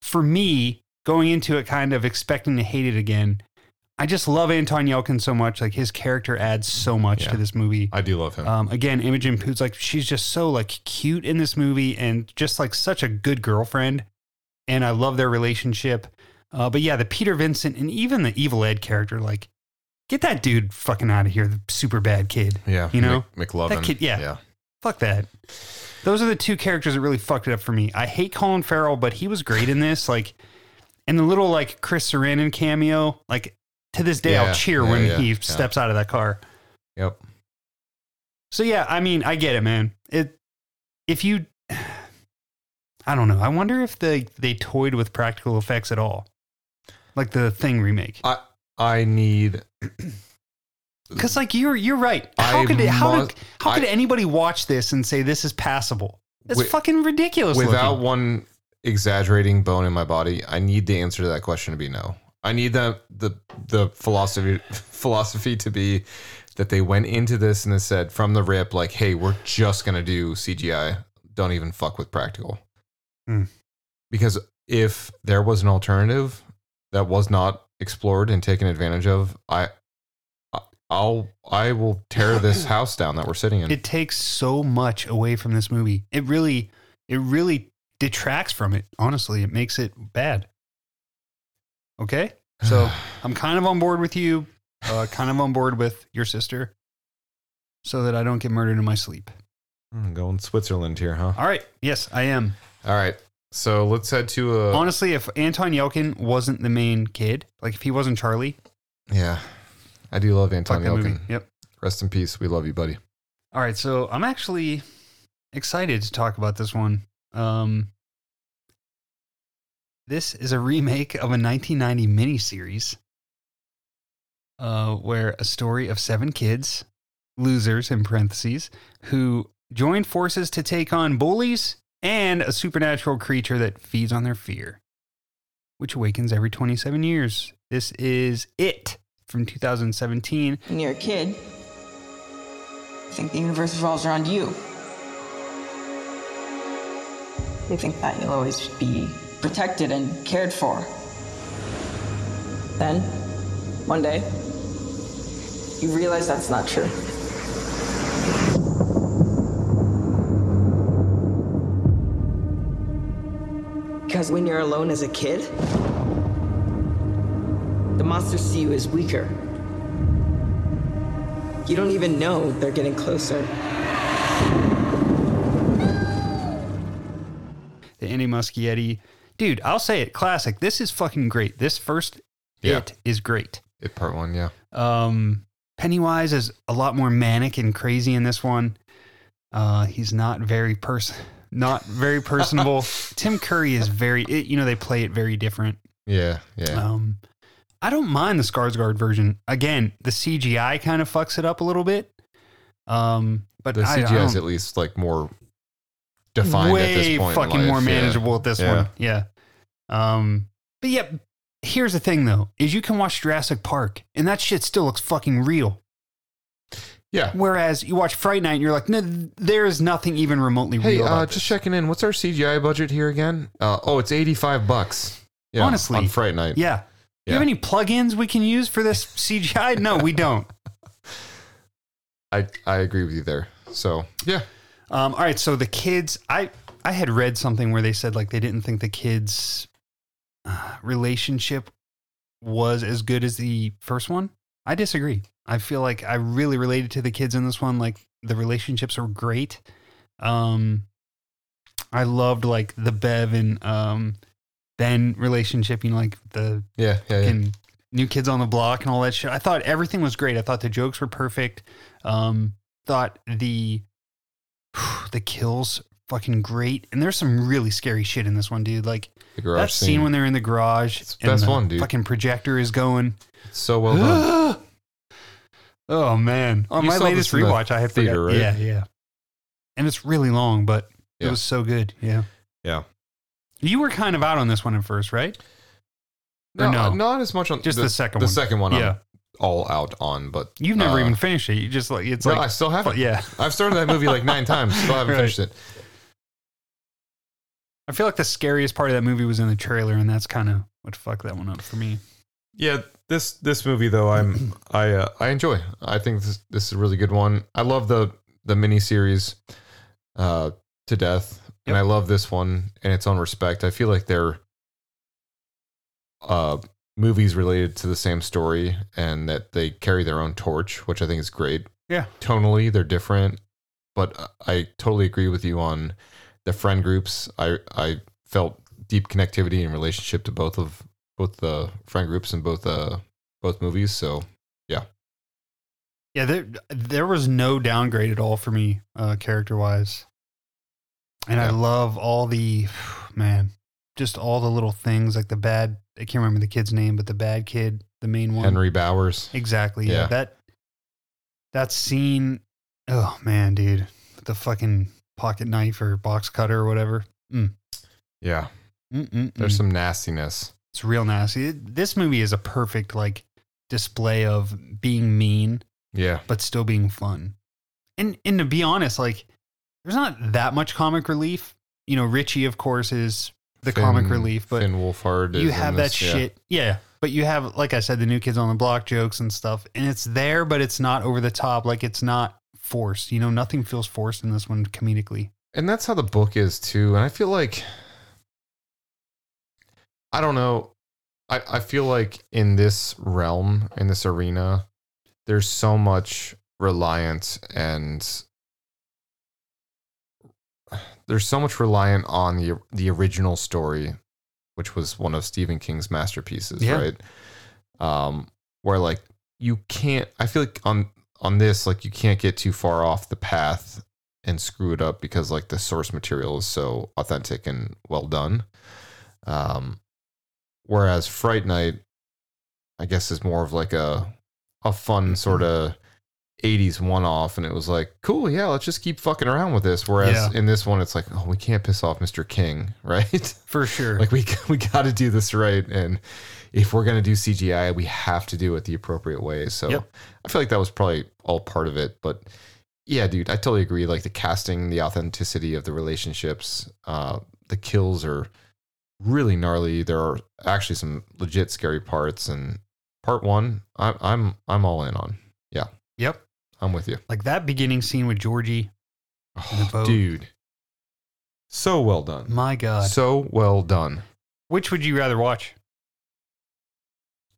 for me, going into it, kind of expecting to hate it again, I just love Anton Yelchin so much. Like his character adds so much Yeah. to this movie. I do love him. Um, again, Imogen Poots, like she's just so like cute in this movie and just like such a good girlfriend. And I love their relationship. Uh, but yeah, the Peter Vincent and even the Evil Ed character, like, get that dude fucking out of here, the super bad kid. yeah. You know, Mc- McLovin. that kid, yeah, Yeah. fuck that. Those are the two characters that really fucked it up for me. I hate Colin Farrell, but he was great in this. Like, and the little like Chris Sarandon cameo, like to this day, Yeah, I'll cheer yeah, when yeah, he steps out of that car. Yep. So yeah, I mean, I get it, man. It if you I don't know. I wonder if they they toyed with practical effects at all. Like the Thing remake. I I need. Cuz like you're you're right. How I could it, how must- could, how could I- anybody watch this and say this is passable? That's Wi- fucking ridiculous. Without looking. one exaggerating bone in my body, I need the answer to that question to be no. I need the the the philosophy philosophy to be that they went into this and they said from the rip like, hey, we're just gonna do CGI. Don't even fuck with practical. Hmm. Because if there was an alternative that was not explored and taken advantage of, I I'll I will tear this house down that we're sitting in. it takes so much away from this movie. It really it really detracts from it. Honestly, it makes it bad. Okay? So, I'm kind of on board with you, uh, kind of on board with your sister so that I don't get murdered in my sleep. Hmm, going Switzerland here, huh? All right. Yes, I am. All right. So let's head to a Honestly, if Anton Yelchin wasn't the main kid, like if he wasn't Charlie, Yeah. I do love Anton fuck that movie. Yelchin. Yep. Rest in peace. We love you, buddy. All right, so I'm actually excited to talk about this one. Um, this is a remake of a 1990 miniseries uh, where a story of seven kids, losers in parentheses, who join forces to take on bullies and a supernatural creature that feeds on their fear, which awakens every 27 years. This is It from 2017. When you're a kid, you think the universe revolves around you. You think that you'll always be protected and cared for. Then, one day, you realize that's not true. Because when you're alone as a kid, the monsters see you as weaker. You don't even know they're getting closer. the Andy Muschietti. Dude, I'll say it, classic. This is fucking great. This first Yeah. it is great. It part one, yeah. Um, Pennywise is a lot more manic and crazy in this one. Uh, he's not very person, not very personable. Tim Curry is very, it, you know, they play it very different. Yeah, yeah. Um, I don't mind the Skarsgård version. Again, the CGI kind of fucks it up a little bit. Um, but the I- I CGI is at least like more defined way at this point. in fucking more Yeah. manageable at this Yeah. one. Yeah. Um, but yeah, here's the thing though, is you can watch Jurassic Park and that shit still looks fucking real. Yeah. Whereas you watch Fright Night and you're like, no, there is nothing even remotely Hey, real. uh, about just checking in. What's our CGI budget here again? Uh, oh, it's eighty-five bucks. Yeah, Honestly, on Fright Night. Yeah. Do you have any plugins we can use for this CGI? No, we don't. I I agree with you there. So yeah, Um, all right, so the kids, I I had read something where they said like they didn't think the kids' uh, relationship was as good as the first one. I disagree. I feel like I really related to the kids in this one. Like the relationships are great. Um, I loved like the Bev and um Ben relationship. You know, like the yeah, yeah, yeah. new kids on the block and all that shit. I thought everything was great. I thought the jokes were perfect. Um, thought the the kills fucking great. And there's some really scary shit in this one, dude. Like The garage that scene. scene. when they're in the garage the and best the one, dude. Fucking projector is going. so well done. oh man! On You my latest in the rewatch, I had theater, right? Yeah, yeah. And it's really long, but it was so good. Yeah. yeah. You were kind of out on this one at first, right? No, no? not as much on Just the second The one. second one, Yeah. I'm all out on. But You've never uh, even finished it. You just like it's no, like I still haven't. Yeah. I've started that movie like nine times. Still haven't Right. finished it. I feel like the scariest part of that movie was in the trailer, and that's kind of what fucked that one up for me. Yeah, this this movie though, I'm I uh, I enjoy. I think this this is a really good one. I love the the miniseries uh to death, and I love this one in its own respect. I feel like they're uh movies related to the same story, and that they carry their own torch, which I think is great. Yeah. tonally they're different, but I totally agree with you on the friend groups. I I felt deep connectivity and relationship to both of both the friend groups and both uh both movies. So yeah, Yeah, there there was no downgrade at all for me, uh, character wise. And I love all the man, just all the little things like the bad. I can't remember the kid's name, but the bad kid, the main one, Henry Bowers. Exactly. Yeah. Yeah. That that scene. Oh man, dude, with the fucking pocket knife or box cutter or whatever. Mm. Yeah, Mm-mm-mm. there's some nastiness. It's real nasty. It- This movie is a perfect like display of being mean, Yeah, but still being fun. And and to be honest, like there's not that much comic relief. You know, Richie, of course, is the comic relief, but Finn Wolfhard. is you have that this, yeah. shit. Yeah. But you have, like I said, the new kids on the block jokes and stuff, and it's there, but it's not over the top. Like it's not forced. You know, nothing feels forced in this one comedically. and that's how the book is too. And I feel like I don't know. I, I feel like in this realm, in this arena, there's so much reliance and there's so much reliant on the the original story, which was one of Stephen King's masterpieces, Yeah. right? Um, where like you can't I feel like on on this, like you can't get too far off the path and screw it up because like the source material is so authentic and well done. Um, whereas Fright Night, I guess, is more of like a a fun sort of 80s one off, and it was like, cool, yeah, let's just keep fucking around with this. Whereas Yeah. in this one, it's like, oh, we can't piss off Mr. King, right? For sure. like we we got to do this right, and if we're gonna do CGI, we have to do it the appropriate way. So Yep. I feel like that was probably all part of it, but yeah, dude, I totally agree. Like the casting, the authenticity of the relationships, uh, the kills are really gnarly. There are actually some legit scary parts, and part one, I'm I'm I'm all in on. Yeah, Yep. I'm with you, Like that beginning scene with Georgie in the oh, boat. dude. So well done. My God. So well done. Which would you rather watch?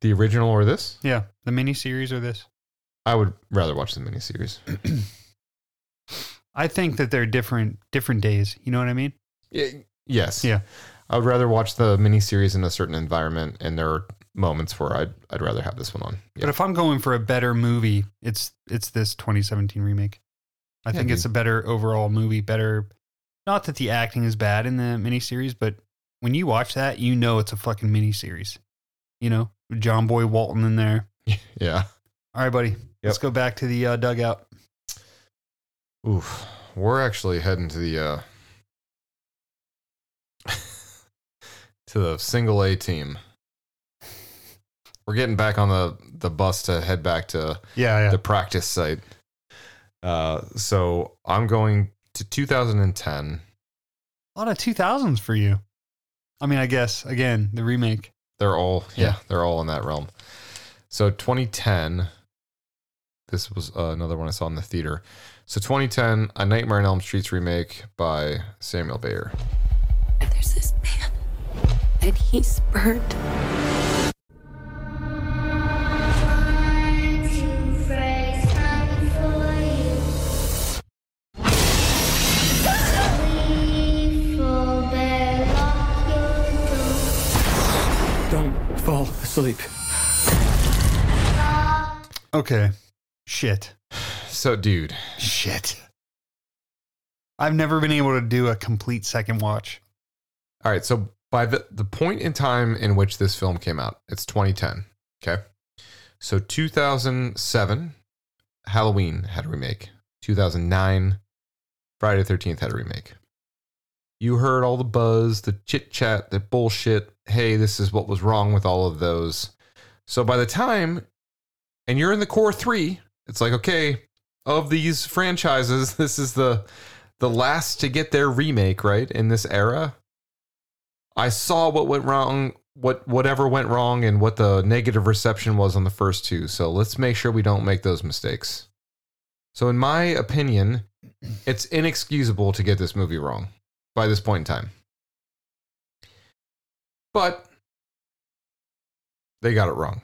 The original or this? Yeah, the miniseries or this? I would rather watch the miniseries. I think that they're different different days. You know what I mean? Yeah, yes. Yeah. I would rather watch the miniseries in a certain environment, and there are moments where I'd I'd rather have this one on. But if I'm going for a better movie, it's it's this 2017 remake. I Yeah, think it's a better overall movie. Better, not that the acting is bad in the miniseries, but when you watch that, you know it's a fucking miniseries. You know, John Boy Walton in there. Yeah. All right, buddy. Let's go back to the uh, dugout. Oof. We're actually heading to the uh to the single A team. We're getting back on the the bus to head back to Yeah, yeah. the practice site. Uh so I'm going to 2010. A lot of 2000s for you. I mean, I guess, again, the remake. They're all yeah, Yeah. they're all in that realm. So 2010 this was uh, another one I saw in the theater. So 2010, A Nightmare on Elm Street's remake by Samuel Bayer. There's this man, and he's burned. Fall asleep. Okay. Shit. So dude, Shit. I've never been able to do a complete second watch. All right, so by the the point in time in which this film came out, it's 2010. Okay, so 2007, Halloween had a remake. 2009, Friday the 13th had a remake. You heard all the buzz, the chit chat, the bullshit. Hey, this is what was wrong with all of those. So by the time, and you're in the core three, it's like okay, of these franchises, this is the the last to get their remake right in this era. I saw what went wrong, what whatever went wrong, and what the negative reception was on the first two. So let's make sure we don't make those mistakes. So, in my opinion, it's inexcusable to get this movie wrong by this point in time. But they got it wrong.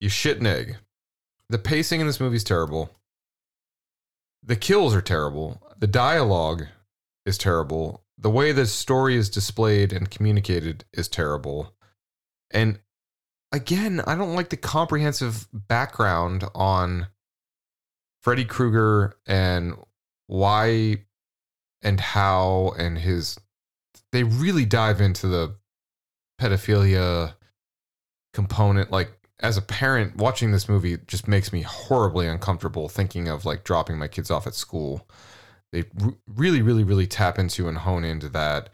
You shit an egg. The pacing in this movie is terrible. The kills are terrible. The dialogue is terrible. The way the story is displayed and communicated is terrible. And again, I don't like the comprehensive background on Freddy Krueger and why and how and his they really dive into the pedophilia component like as a parent watching this movie just makes me horribly uncomfortable thinking of like dropping my kids off at school. They really really really tap into and hone into that.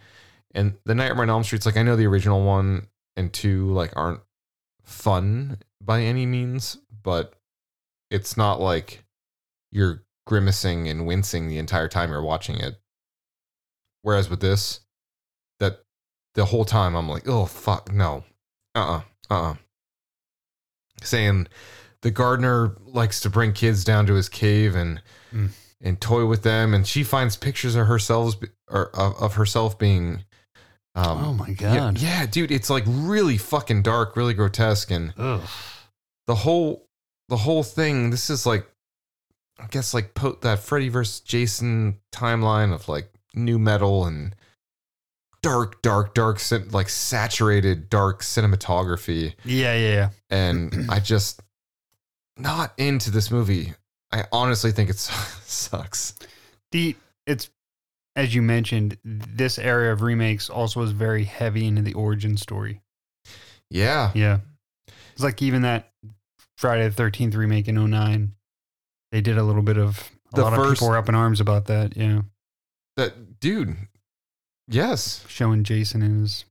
And the nightmare on elm street's like i know the original one and two like aren't fun by any means but it's not like you're grimacing and wincing the entire time you're watching it whereas with this that the whole time i'm like oh fuck no uh-uh uh-uh saying the gardener likes to bring kids down to his cave and Mm. and toy with them and she finds pictures of herself or of, of herself being um Oh my yeah, God. yeah dude it's like really fucking dark really grotesque and Ugh. the whole the whole thing this is like i guess like po- that freddy versus jason timeline of like new metal and dark dark dark like saturated dark cinematography Yeah, yeah, yeah. and i just not into this movie i honestly think it sucks The it's as you mentioned, this area of remakes also is very heavy into the origin story. yeah Yeah. It's like even that Friday the thirteenth remake in 09, they did a little bit of a The lot of first- people were up in arms about that, yeah. That dude yes Showing Jason and his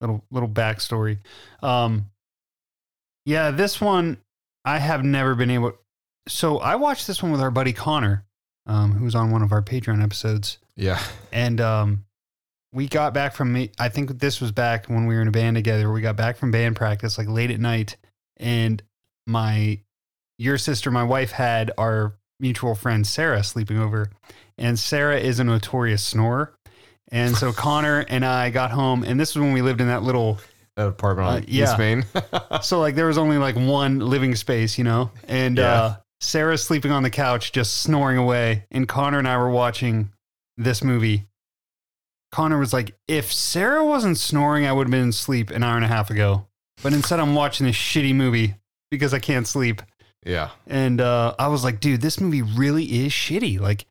little little backstory. Um yeah, this one I have never been able so I watched this one with our buddy Connor, um, who was on one of our Patreon episodes. yeah And um, we got back from me. I think this was back when we were in a band together. We got back from band practice like late at night, and my your sister, my wife, had our mutual friend Sarah sleeping over, and Sarah is a notorious snorer. And so Connor and I got home, and this was when we lived in that little that apartment on Uh, yeah. east main so like there was only like one living space, you know, and Yeah. uh, Sarah's sleeping on the couch, just snoring away, and Connor and I were watching this movie. Connor was like, "If Sarah wasn't snoring, I would have been asleep an hour and a half ago." But instead, I'm watching this shitty movie because I can't sleep. yeah And uh, I was like, "Dude, this movie really is shitty. Like,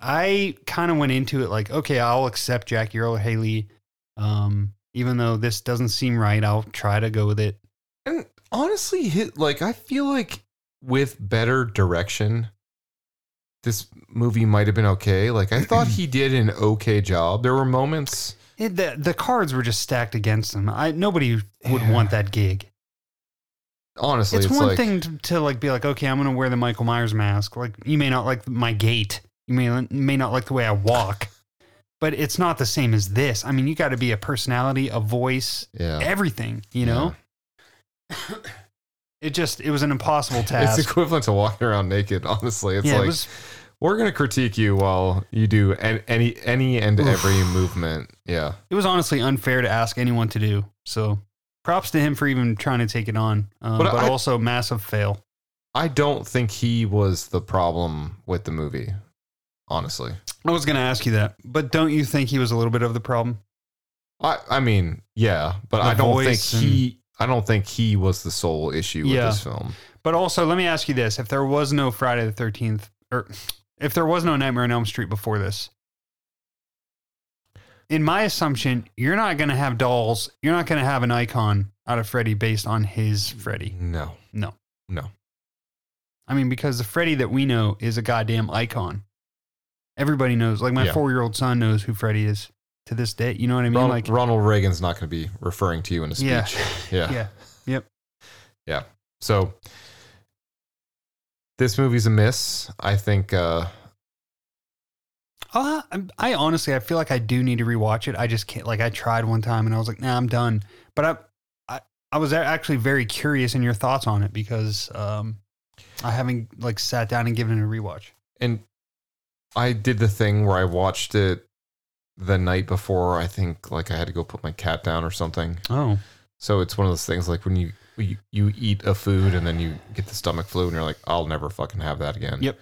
I kind of went into it like, okay, I'll accept Jackie Earle Haley. Um, even though this doesn't seem right, I'll try to go with it. And honestly, hit like I feel like with better direction, this movie might have been okay. Like I thought he did an okay job. There were moments. It, the the cards were just stacked against him. I nobody would want that gig. Honestly, it's, it's, one like, thing to, to like be like, okay, I'm gonna wear the Michael Myers mask. Like you may not like my gait, you may may not like the way I walk, but it's not the same as this. I mean, you got to be a personality, a voice, Yeah. everything. You know, it just it was an impossible task. It's equivalent to walking around naked. Honestly, it's Yeah, it like was- we're gonna critique you while you do any any and every movement. Yeah, it was honestly unfair to ask anyone to do. So, props to him for even trying to take it on, um, But but, I- also massive fail. I don't think he was the problem with the movie. Honestly, I was gonna ask you that, but don't you think he was a little bit of the problem? I I mean, yeah, but The I don't think he. I don't think he was the sole issue with Yeah. this film. But also, let me ask you this: if there was no Friday the Thirteenth, or if there was no Nightmare on Elm Street before this, in my assumption, you're not going to have dolls. You're not going to have an icon out of Freddy based on his Freddy. No, No, no. I mean because the Freddy that we know is a goddamn icon. Everybody knows. Like my Yeah. four-year-old son knows who Freddy is to this day. You know what I mean? Ronald, like, Ronald Reagan's not going to be referring to you in a speech. Yeah. yeah, yeah, yep. yeah. So this movie's a miss. I think. uh Uh, I honestly, I feel like I do need to rewatch it. I just can't. Like, I tried one time and I was like, "Nah, I'm done." But I, I, I was actually very curious in your thoughts on it because um, I haven't like sat down and given it a rewatch. and I did the thing where I watched it the night before. I think like I had to go put my cat down or something. Oh, So it's one of those things like when you you, you eat a food and then you get the stomach flu and you're like, I'll never fucking have that again. Yep.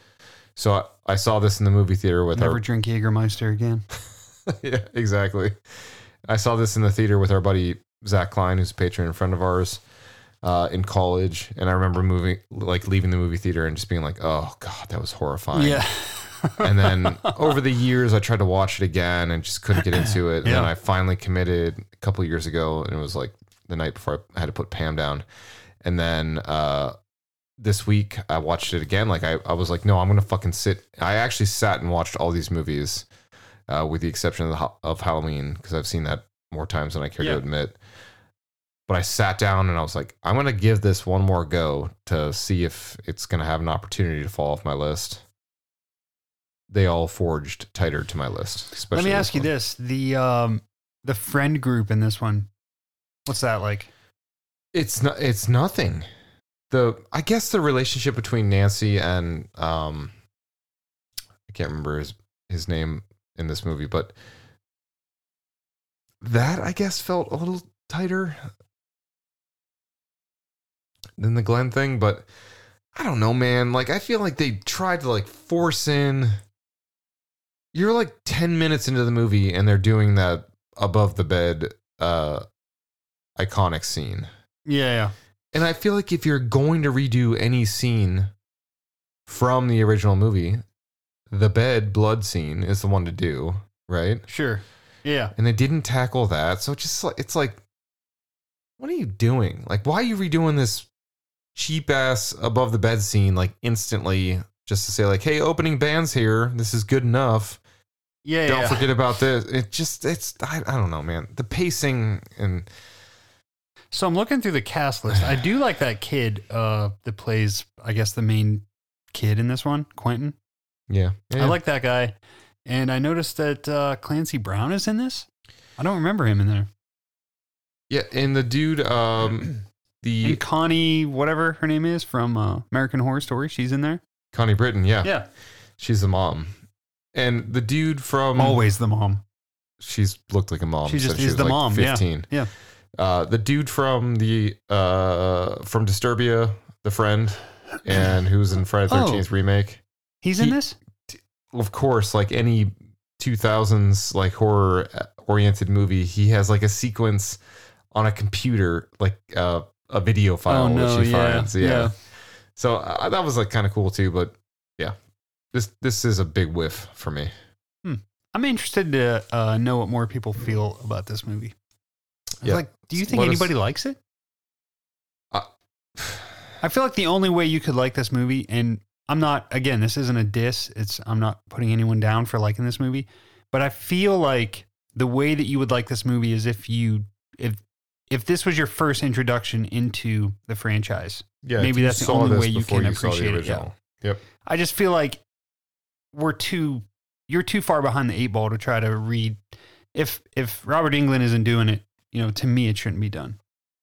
So I, I saw this in the movie theater with never our drink Jägermeister again. yeah, exactly. I saw this in the theater with our buddy Zach Klein, who's a patron and friend of ours, uh, in college. And I remember moving, like leaving the movie theater and just being like, "Oh God, that was horrifying." Yeah. and then over the years, I tried to watch it again and just couldn't get into it. And then I finally committed a couple years ago, and it was like the night before I had to put Pam down. And then uh, this week, I watched it again. Like I, I was like, no, I'm gonna fucking sit. I actually sat and watched all these movies, uh, with the exception of the, of Halloween, because I've seen that more times than I care Yeah. to admit. But I sat down and I was like, I'm gonna give this one more go to see if it's gonna have an opportunity to fall off my list. They all forged tighter to my list. Let me ask you one. this: the um, the friend group in this one, what's that like? It's not. It's nothing. The I guess the relationship between Nancy and um, I can't remember his his name in this movie, but that I guess felt a little tighter than the Glenn thing. But I don't know, man. Like I feel like they tried to like force in. You're like ten minutes into the movie, and they're doing that above the bed uh iconic scene. Yeah, yeah. And I feel like if you're going to redo any scene from the original movie, the bed blood scene is the one to do, right? Sure. Yeah. And they didn't tackle that. So it's just like it's like what are you doing? Like why are you redoing this cheap ass above the bed scene like instantly just to say like, "Hey, opening bands here. This is good enough." Yeah, Don't yeah. forget about this. It just it's I, I don't know, man. The pacing and So I'm looking through the cast list. I do like that kid uh, that plays, I guess, the main kid in this one, Quentin. yeah. I like that guy. And I noticed that uh, Clancy Brown is in this. I don't remember him in there. Yeah, and the dude um the And Connie, whatever her name is from uh, American Horror Story, she's in there. Connie Britton, yeah. Yeah. She's the mom. And the dude from Always the mom. she's looked like a mom. She just since is was the like mom. Yeah. 15. Yeah. Uh, the dude from the uh from Disturbia, the friend, and who's in Friday Oh. Thirteenth remake. He's in He- this? Of course, like any two thousands like horror oriented movie, he has like a sequence on a computer, like uh, a video file Oh, no, which he yeah, finds. Yeah. yeah. So uh, that was like kind of cool too, but yeah. This this is a big whiff for me. I'm interested to uh, know what more people feel about this movie. Yeah. Like, do you think Let us- anybody likes it? Uh, I feel like the only way you could like this movie, and I'm not again, this isn't a diss. It's I'm not putting anyone down for liking this movie, but I feel like the way that you would like this movie is if you if if this was your first introduction into the franchise. Yeah, maybe that's the only way you can you saw the appreciate it. Yeah. Yep. I just feel like we're too you're too far behind the eight ball to try to read if if Robert Englund isn't doing it, you know, to me it shouldn't be done.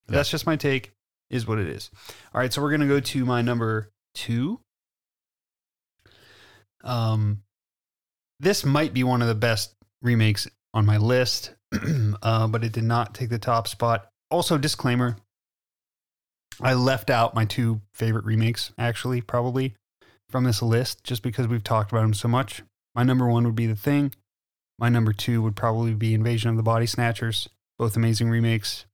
That's just my take, is what it is. All right, so we're gonna go to my number two. Um this might be one of the best remakes on my list, uh, but it did not take the top spot. Also, disclaimer I left out my two favorite remakes, actually, probably from this list, just because we've talked about them so much. My number one would be The Thing. My number two would probably be Invasion of the Body Snatchers. Both amazing remakes.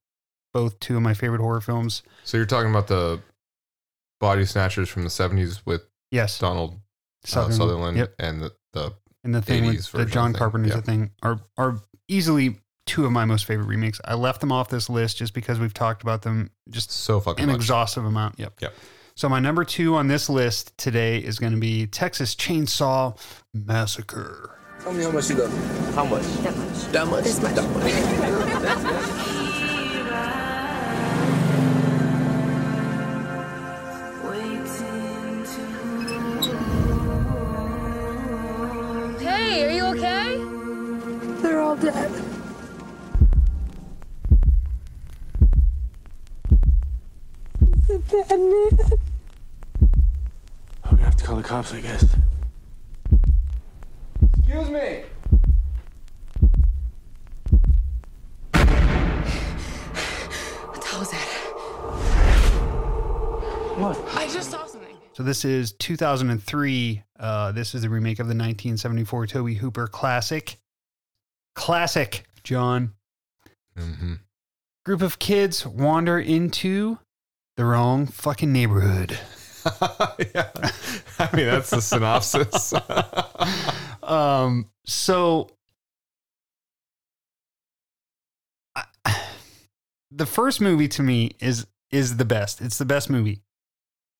Both two of my favorite horror films. So you're talking about the body snatchers from the 70s with Yes. Donald Sutherland. Sutherland, Sutherland Yep. and the, the And the thing 80s with the John. Carpenter's. The Thing are are easily two of my most favorite remakes. I left them off this list just because we've talked about them just so fucking an much. exhaustive amount. Yep. Yep. So my number two on this list today is going to be Texas Chainsaw Massacre. Tell me how much you got. How much? That much. That much? This much. That Hey, are you okay? They're all dead. The dead man. I'm gonna have to call the cops, I guess. Excuse me. What the hell was that? What? I just saw something. So this is 2003. Uh, this is the remake of the 1974 Tobe Hooper classic. Classic, John. Mm-hmm. Group of kids wander into the wrong fucking neighborhood. yeah. I mean, that's the synopsis. um, so I- the first movie to me is is the best. It's the best movie.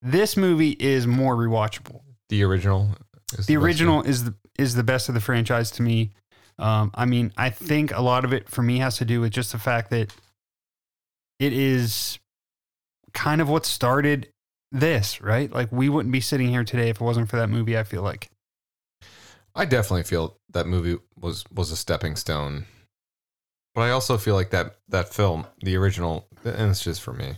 This movie is more rewatchable. the original. is the best original is the is the best of the franchise to me. Um, I mean, I think a lot of it for me has to do with just the fact that it is kind of what started this, right? Like we wouldn't be sitting here today if it wasn't for that movie. I feel like. I definitely feel that movie was was a stepping stone. But I also feel like that that film, the original, and it's just for me.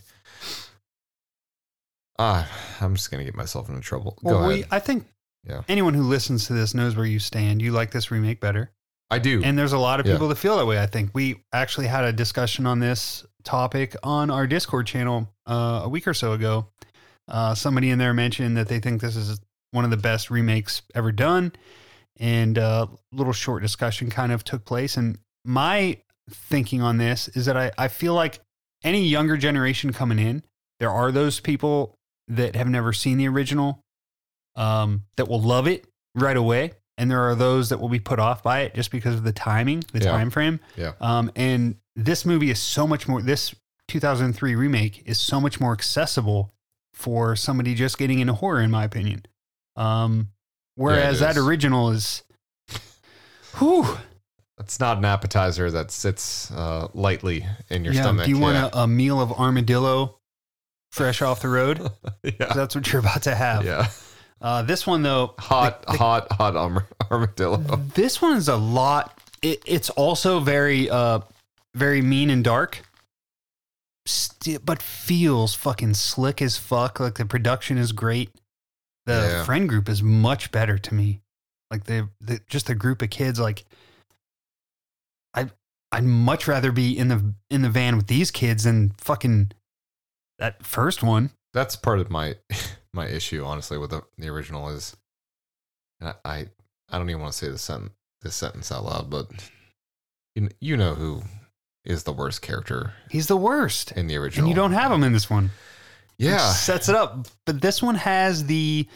Ah, I'm just gonna get myself into trouble. Go Well, ahead. I think Yeah. anyone who listens to this knows where you stand. You like this remake better. I do. And there's a lot of Yeah. people that feel that way. I think we actually had a discussion on this topic on our Discord channel uh, a week or so ago. Uh, somebody in there mentioned that they think this is one of the best remakes ever done. And a little short discussion kind of took place. And my thinking on this is that I, I feel like any younger generation coming in, there are those people that have never seen the original um, that will love it right away. And there are those that will be put off by it just because of the timing, the Yeah. time frame. Yeah. Um, and this movie is so much more. This 2003 remake is so much more accessible for somebody just getting into horror, in my opinion. Um, whereas that original is, whew. It's not an appetizer that sits uh, lightly in your yeah. stomach. Do you want a, a meal of armadillo fresh off the road. yeah. That's what you're about to have. Yeah. Uh, this one though, Hot, hot, hot arm- armadillo. This one is a lot. It, it's also very, uh, very mean and dark, sti- but feels fucking slick as fuck. Like the production is great. The Yeah. friend group is much better to me. Like the, the just a group of kids. Like I, I'd much rather be in the in the van with these kids than fucking that first one. That's part of my my issue, honestly, with the, the original is, and I, I I don't even want to say this sentence this sentence out loud, but you you know who is the worst character He's the worst. in the original, And you don't have him in this one. Yeah. Sets it up. But this one has the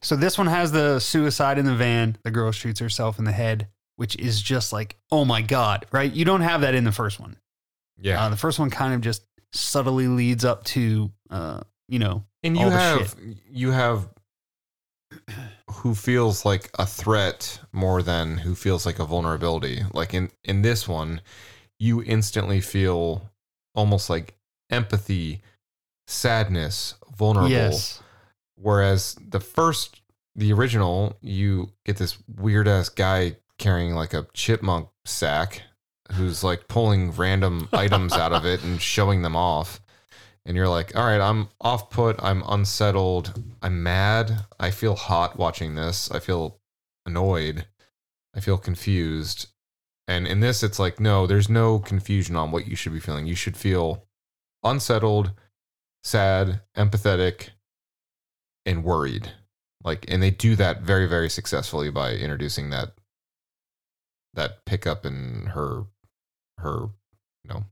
So this one has the suicide in the van. The girl shoots herself in the head, which is just like, oh my god, right? You don't have that in the first one. Yeah. Uh, the first one kind of just subtly leads up to, uh, you know, and you have shit. you have who feels like a threat more than who feels like a vulnerability. Like in in this one, you instantly feel almost like empathy, sadness, vulnerable. Yes. Whereas the first, the original, you get this weird ass guy carrying like a chipmunk sack who's like pulling random items out of it and showing them off. And you're like, all right, I'm off put. I'm unsettled. I'm mad. I feel hot watching this. I feel annoyed. I feel confused. And in this, it's like, no, there's no confusion on what you should be feeling. You should feel unsettled, sad, empathetic, and worried. Like, and they do that very, very successfully by introducing that that pickup in her her you know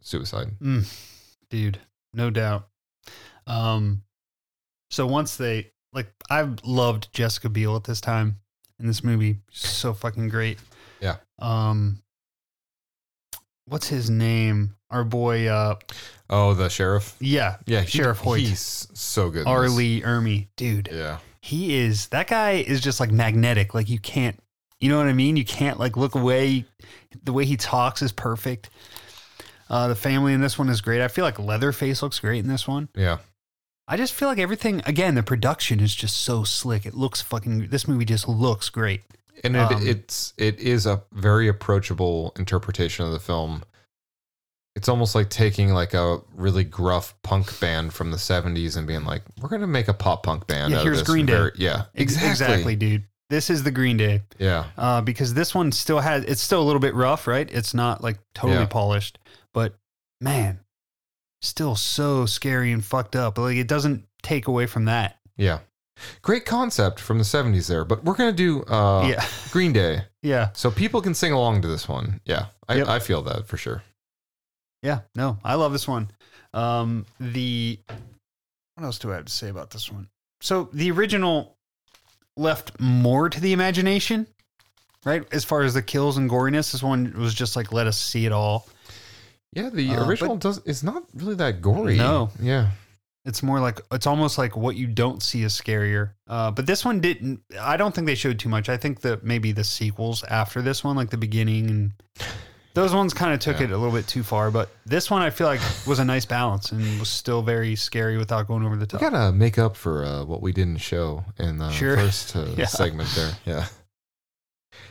suicide. Mm, dude, no doubt. Um, so once they like, I've loved Jessica Biel at this time in this movie. So fucking great. Yeah. Um, what's his name? Our boy. Uh, Oh, the sheriff. yeah, Yeah, he- Sheriff Hoyt. He's so good. in R. this. Lee Ermey, dude. Yeah. He is that guy is just like magnetic. Like you can't, you know what I mean? You can't like look away. The way he talks is perfect. Uh, the family in this one is great. I feel like Leatherface looks great in this one. Yeah. I just feel like everything again, the production is just so slick. It looks fucking this movie just looks great. And it, Um, it's it is a very approachable interpretation of the film. It's almost like taking like a really gruff punk band from the '70s and being like, "We're gonna make a pop punk band." Yeah, out here's of this. Green Day. Very- yeah, exactly. exactly, dude. This is the Green Day. Yeah, Uh, because this one still has it's still a little bit rough, right? It's not like totally Yeah. polished, but man, still so scary and fucked up. Like it doesn't take away from that. yeah. Great concept from the '70s there, but we're gonna do uh, Yeah. Green Day, Yeah. so people can sing along to this one. Yeah, I, Yep. I feel that for sure. Yeah, no, I love this one. Um, the what else do I have to say about this one? So the original left more to the imagination, right? As far as the kills and goriness, this one was just like let us see it all. Yeah, the Uh, original does is not really that gory. No. Yeah. It's more like it's almost like what you don't see is scarier. Uh, but this one didn't. I don't think they showed too much. I think that maybe the sequels after this one, like the beginning and those ones, kind of took Yeah. it a little bit too far. But this one, I feel like was a nice balance and was still very scary without going over the We top. gotta make up for uh, what we didn't show in the Sure. first uh, Yeah. segment there. Yeah.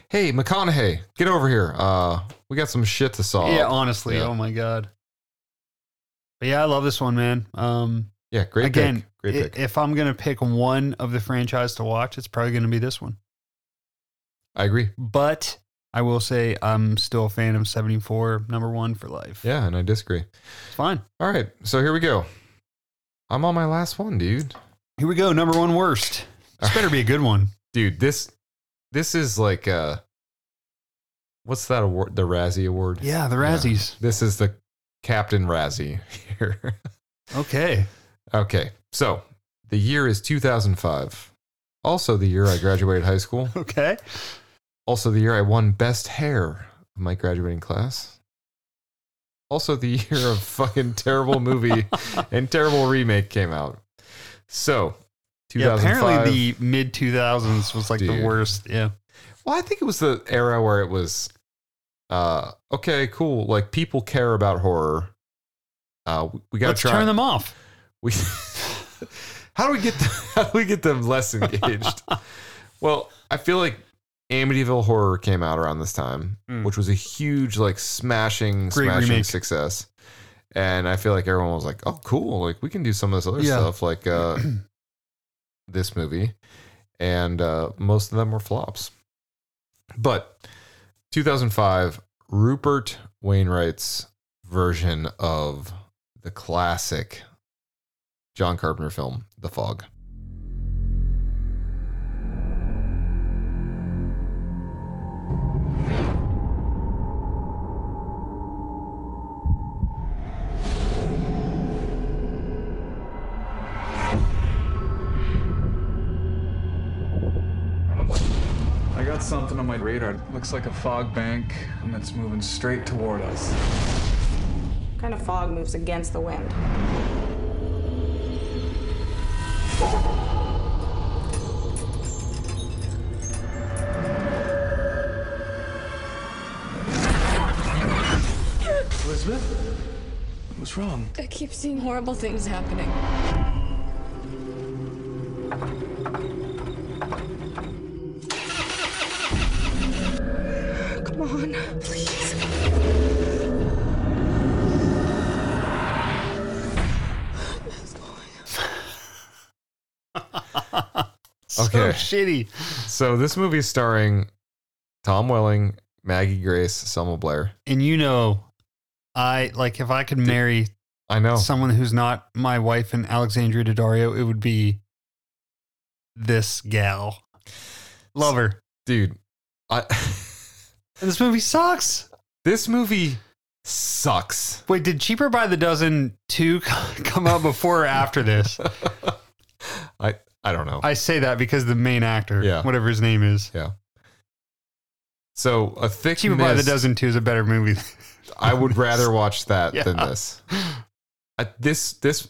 Hey, McConaughey, get over here. Uh, we got some shit to solve. yeah, honestly, Yeah. oh my god. But yeah, I love this one, man. Um, Yeah, great again, pick. Great pick. if I'm gonna pick one of the franchise to watch, it's probably gonna be this one. I agree. But I will say I'm still a fan of 74, number one for life. Yeah, and I disagree. It's fine. All right, so here we go. I'm on my last one, dude. Here we go. Number one worst. This better be a good one. Dude, this this is like uh what's that award? The Razzie Award? Yeah, the Razzies. This is the Captain Razzie here. Okay. okay. So, the year is 2005. Also the year I graduated high school. Okay. Also the year I won best hair of my graduating class. Also the year of fucking terrible movie and terrible remake came out. So, Yeah, apparently the mid 2000s was like the worst. Yeah. Well, I think it was the era where it was, uh, okay, cool. Like people care about horror. Uh, we- we got to try. turn them off. We, how do we get them, how do we get them less engaged? well, I feel like Amityville Horror came out around this time, Mm. which was a huge like smashing, Great smashing remake. success. And I feel like everyone was like, "Oh, cool! Like we can do some of this other Yeah. stuff, like uh, this movie." And uh, most of them were flops. But 2005, Rupert Wainwright's version of the classic John Carpenter film, The Fog. On my radar. Looks like a fog bank, and it's moving straight toward us. What kind of fog moves against the wind? Elizabeth? What's wrong? I keep seeing horrible things happening. Please. So Okay. shitty. So this movie is starring Tom Welling, Maggie Grace, Selma Blair. And you know, I like if I could marry I know. someone who's not my wife and Alexandria Daddario, it would be this gal. Love her. Dude, I And this movie sucks. this movie sucks. Wait, did Cheaper by the Dozen 2 come out before or after this? I I don't know. I say that because the main actor, Yeah. whatever his name is. yeah. So a thick Cheaper by the Dozen 2 is a better movie. I would rather watch that Yeah. than this. I, this this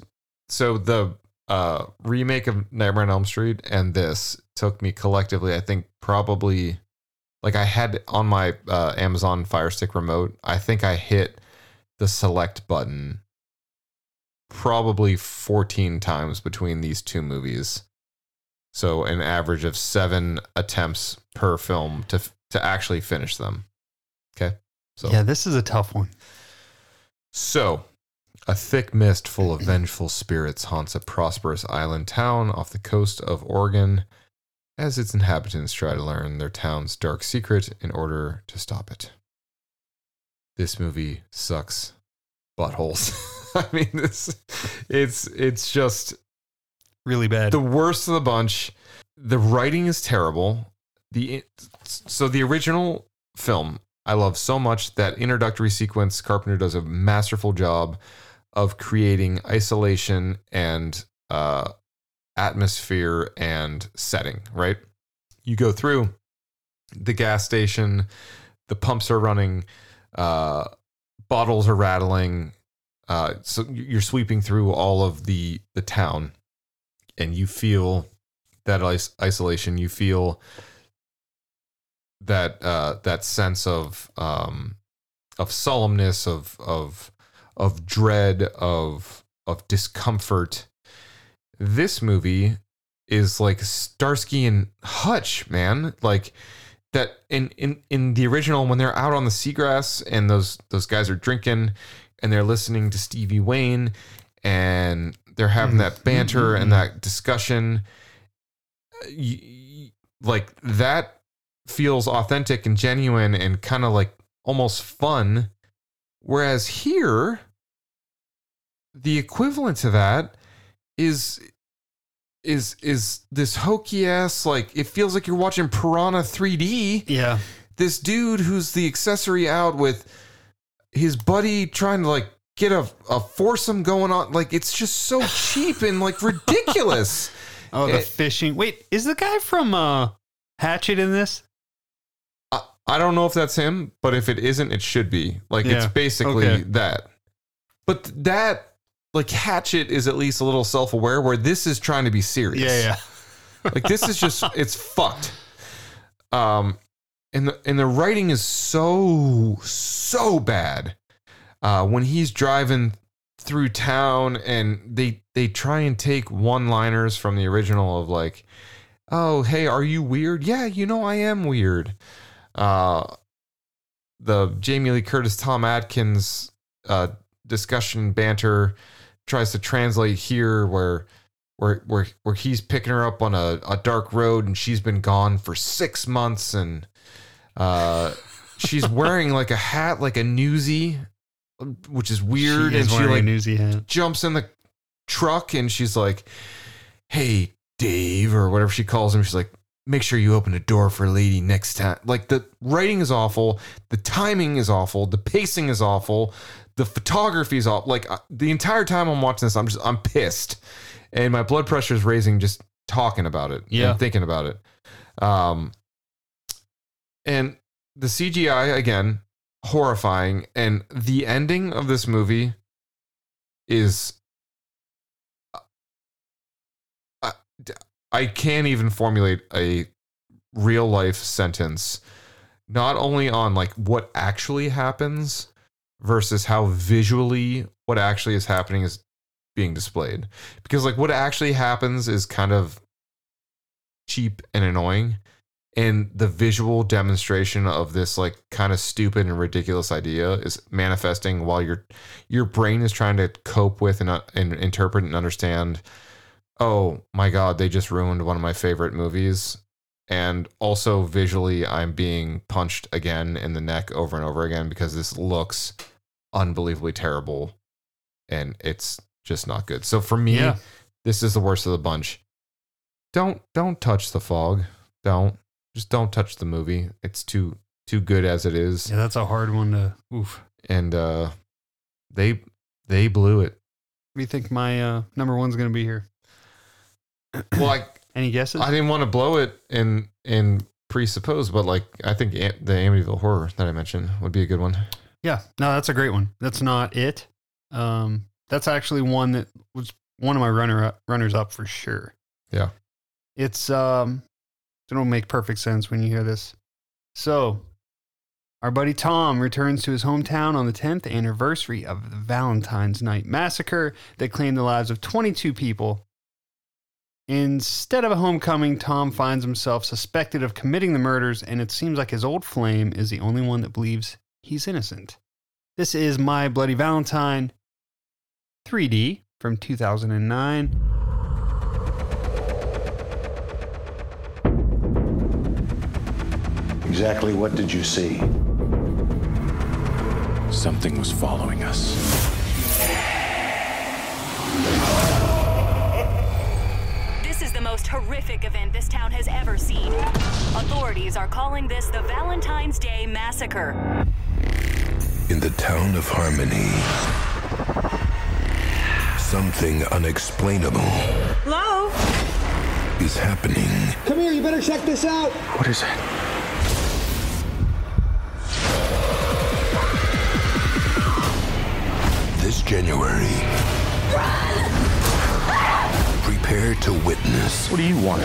so the uh remake of Nightmare on Elm Street and this took me collectively I think probably like I had on my uh, Amazon Fire Stick remote I think I hit the select button probably 14 times between these two movies. So an average of 7 attempts per film to to actually finish them. Okay? So Yeah, this is a tough one. so, a thick mist full of vengeful spirits haunts a prosperous island town off the coast of Oregon as its inhabitants try to learn their town's dark secret in order to stop it. This movie sucks buttholes. I mean, this it's it's just Really bad. the worst of the bunch. The writing is terrible. The so the original film I love so much that introductory sequence Carpenter does a masterful job of creating isolation and uh, atmosphere and setting. Right, you go through the gas station, the pumps are running, uh, bottles are rattling. Uh, so you're sweeping through all of the the town and you feel that is- isolation you feel that uh that sense of um of solemnness of of of dread of of discomfort this movie is like Starsky and Hutch man. Like that in in in the original when they're out on the seagrass and those those guys are drinking and they're listening to Stevie Wayne and they're having that mm-hmm. banter and mm-hmm. that discussion like that feels authentic and genuine and kind of like almost fun. Whereas here the equivalent to that is is is this hokey ass like it feels like you're watching Piranha 3D Yeah. this dude who's the accessory out with his buddy trying to like get a, a foursome going on like it's just so cheap and like ridiculous Oh, the It- fishing. Wait, is the guy from uh, Hatchet in this? I, I don't know if that's him but if it isn't it should be like it's basically okay. that but that like hatchet is at least a little self-aware where this is trying to be serious. Yeah, yeah. like this is just it's fucked. Um and the and the writing is so so bad. Uh when he's driving through town and they they try and take one liners from the original of like oh hey are you weird? Yeah you know i am weird. Uh the jamie lee curtis tom atkins uh discussion banter tries to translate here where where where where he's picking her up on a, a dark road and she's been gone for six months and uh she's wearing like a hat like a newsie which is weird. She is and she like newsy hat. jumps in the truck and she's like hey dave or whatever she calls him. She's like make sure you open a door for a lady next time. Like the writing is awful. The timing is awful. The pacing is awful the photography is awful like uh, the entire time i'm watching this i'm just i'm pissed and my blood pressure is raising just talking about it Yeah. and thinking about it um And the CGI again, horrifying. And the ending of this movie is I, I can't even formulate a real life sentence not only on like what actually happens versus how visually what actually is happening is being displayed. Because like what actually happens is kind of cheap and annoying and the visual demonstration of this like kind of stupid and ridiculous idea is manifesting while your your brain is trying to cope with and, uh, and interpret and understand oh my god they just ruined one of my favorite movies and also visually i'm being punched again in the neck over and over again because this looks unbelievably terrible and it's just not good so for me Yeah. this is the worst of the bunch don't don't touch the fog don't just don't touch the movie it's too too good as it is Yeah, that's a hard one to. Oof. and uh they they blew it What do you think my uh, number one's going to be here? well I, Any guesses? I didn't want to blow it and and presuppose but like i think the amityville horror that i mentioned would be a good one Yeah, no, that's a great one. That's not it. Um, that's actually one that was one of my runner up, runners up for sure. yeah It's um, it'll make perfect sense when you hear this. So, our buddy Tom returns to his hometown on the 10th anniversary of the Valentine's Night massacre that claimed the lives of 22 people. Instead of a homecoming, Tom finds himself suspected of committing the murders, and it seems like his old flame is the only one that believes he's innocent. This is My Bloody Valentine 3D from 2009. Exactly what did you see? Something was following us. This is the most horrific event this town has ever seen. Authorities are calling this the Valentine's Day Massacre. In the town of Harmony, something unexplainable Hello? is happening. Come here, you better check this out. What is it? This January. Prepare to witness. What do you want?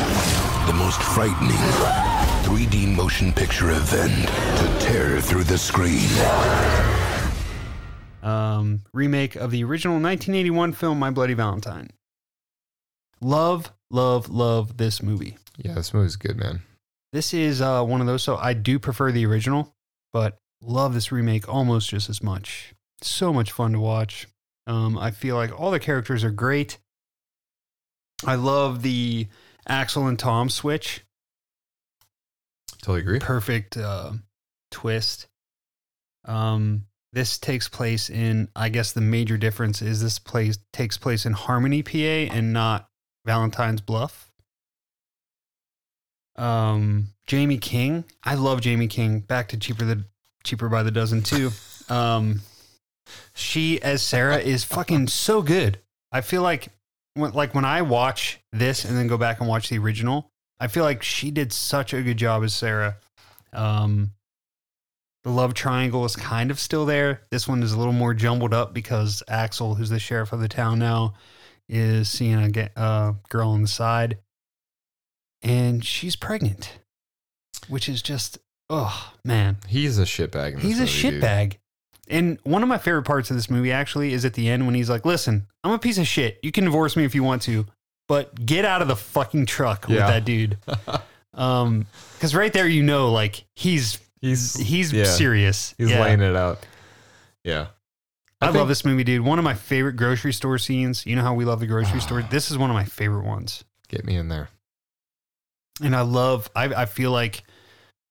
The most frightening 3D motion picture event to tear through the screen. um, remake of the original 1981 film My Bloody Valentine. Love, love, love this movie. yeah this movie's good man This is uh, one of those. So I do prefer the original, but love this remake almost just as much. So much fun to watch. Um, I feel like all the characters are great. I love the Axel and Tom switch. Totally agree Perfect uh, twist. Um, this takes place in. I guess the major difference is this place takes place in Harmony, PA, and not Valentine's Bluff. Um, Jaime King. I love Jaime King. Back to cheaper the cheaper by the dozen too. Um, she as Sarah is fucking so good. I feel like when, like when I watch this and then go back and watch the original, I feel like she did such a good job as Sarah. Um, the love triangle is kind of still there. This one is a little more jumbled up because Axel, who's the sheriff of the town now, is seeing a uh, girl on the side, and she's pregnant, which is just oh man, he's a shitbag he's a movie, dude. shitbag. And one of my favorite parts of this movie actually is at the end when he's like, "Listen, I'm a piece of shit. You can divorce me if you want to, but get out of the fucking truck with that dude." um, because right there, you know, like he's he's he's yeah. serious. he's Yeah. laying it out yeah I, think- love this movie, dude. One of my favorite grocery store scenes. You know how we love the grocery store. This is one of my favorite ones. get me in there and I love. I I feel like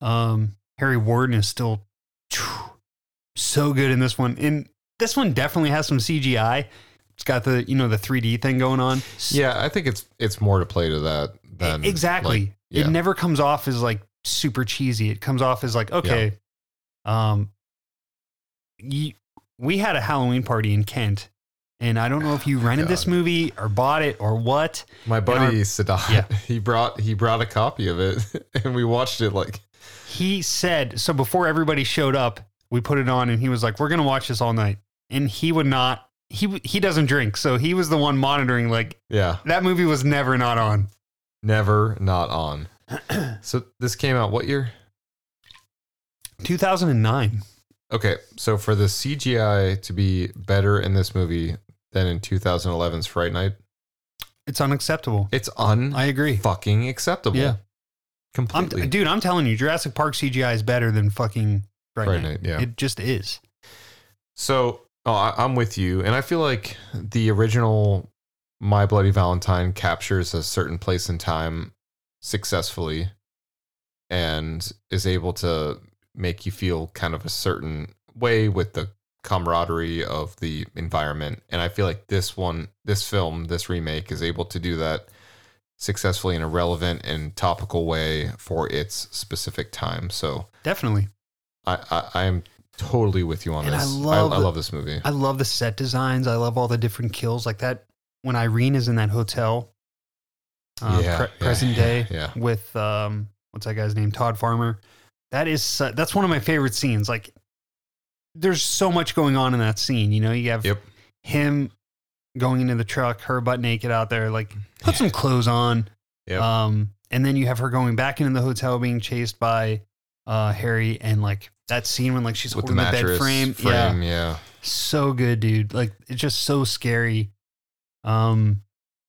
um, Harry Warden is still so good in this one. And this one definitely has some CGI. It's got the you know the 3D thing going on. yeah i think it's it's more to play to that than exactly. like, yeah. It never comes off as like super cheesy. It comes off as like okay, um, you, we had a Halloween party in Kent. And I don't know if you rented this movie or bought it or what. My buddy our- Sadat, Yeah. he brought he brought a copy of it, and we watched it like he said so before everybody showed up. We put it on, and he was like, "We're gonna watch this all night." And he would not. He he doesn't drink, so he was the one monitoring. Like Yeah. that movie was never not on. Never not on. so this came out what year? 2009. Okay, so for the CGI to be better in this movie than in 2011's Fright Night, It's unacceptable. it's un I agree. fucking acceptable. Yeah. I'm, completely. dude, I'm telling you, Jurassic Park CGI is better than fucking Fright, Fright Night. Night, yeah. It just is. So oh, I, I'm with you, and I feel like the original My Bloody Valentine captures a certain place in time successfully, and is able to make you feel kind of a certain way with the camaraderie of the environment. And I feel like this one, this film, this remake is able to do that successfully in a relevant and topical way for its specific time. So Definitely. I, I, I am totally with you on And I this. love I, the- love this movie. I love the set designs. I love all the different kills like that. When Irene is in that hotel, uh, Yeah, pre- yeah, present day yeah. with um, what's that guy's name? Todd Farmer. That is su- that's one of my favorite scenes. Like, there's so much going on in that scene. You know, you have Yep. him going into the truck, her butt naked out there, like put some clothes on. Yep. Um, and then you have her going back into the hotel, being chased by uh, Harry, and like that scene when like she's with the holding the, bed frame. frame, Yeah, yeah. so good, dude. Like it's just so scary. Um,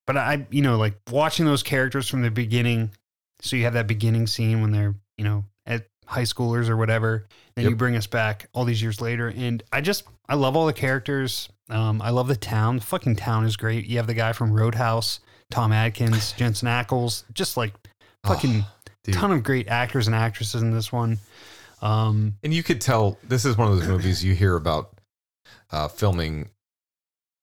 but I, you know, like watching those characters from the beginning. So you have that beginning scene when they're, you know, at high schoolers or whatever. Then you bring us back all these years later, and I just, I love all the characters. Um, I love the town. The fucking town is great. You have the guy from Roadhouse, Tom Atkins, Jensen Ackles, just like fucking Oh, dude. ton of great actors and actresses in this one. Um, And you could tell this is one of those movies you hear about uh, filming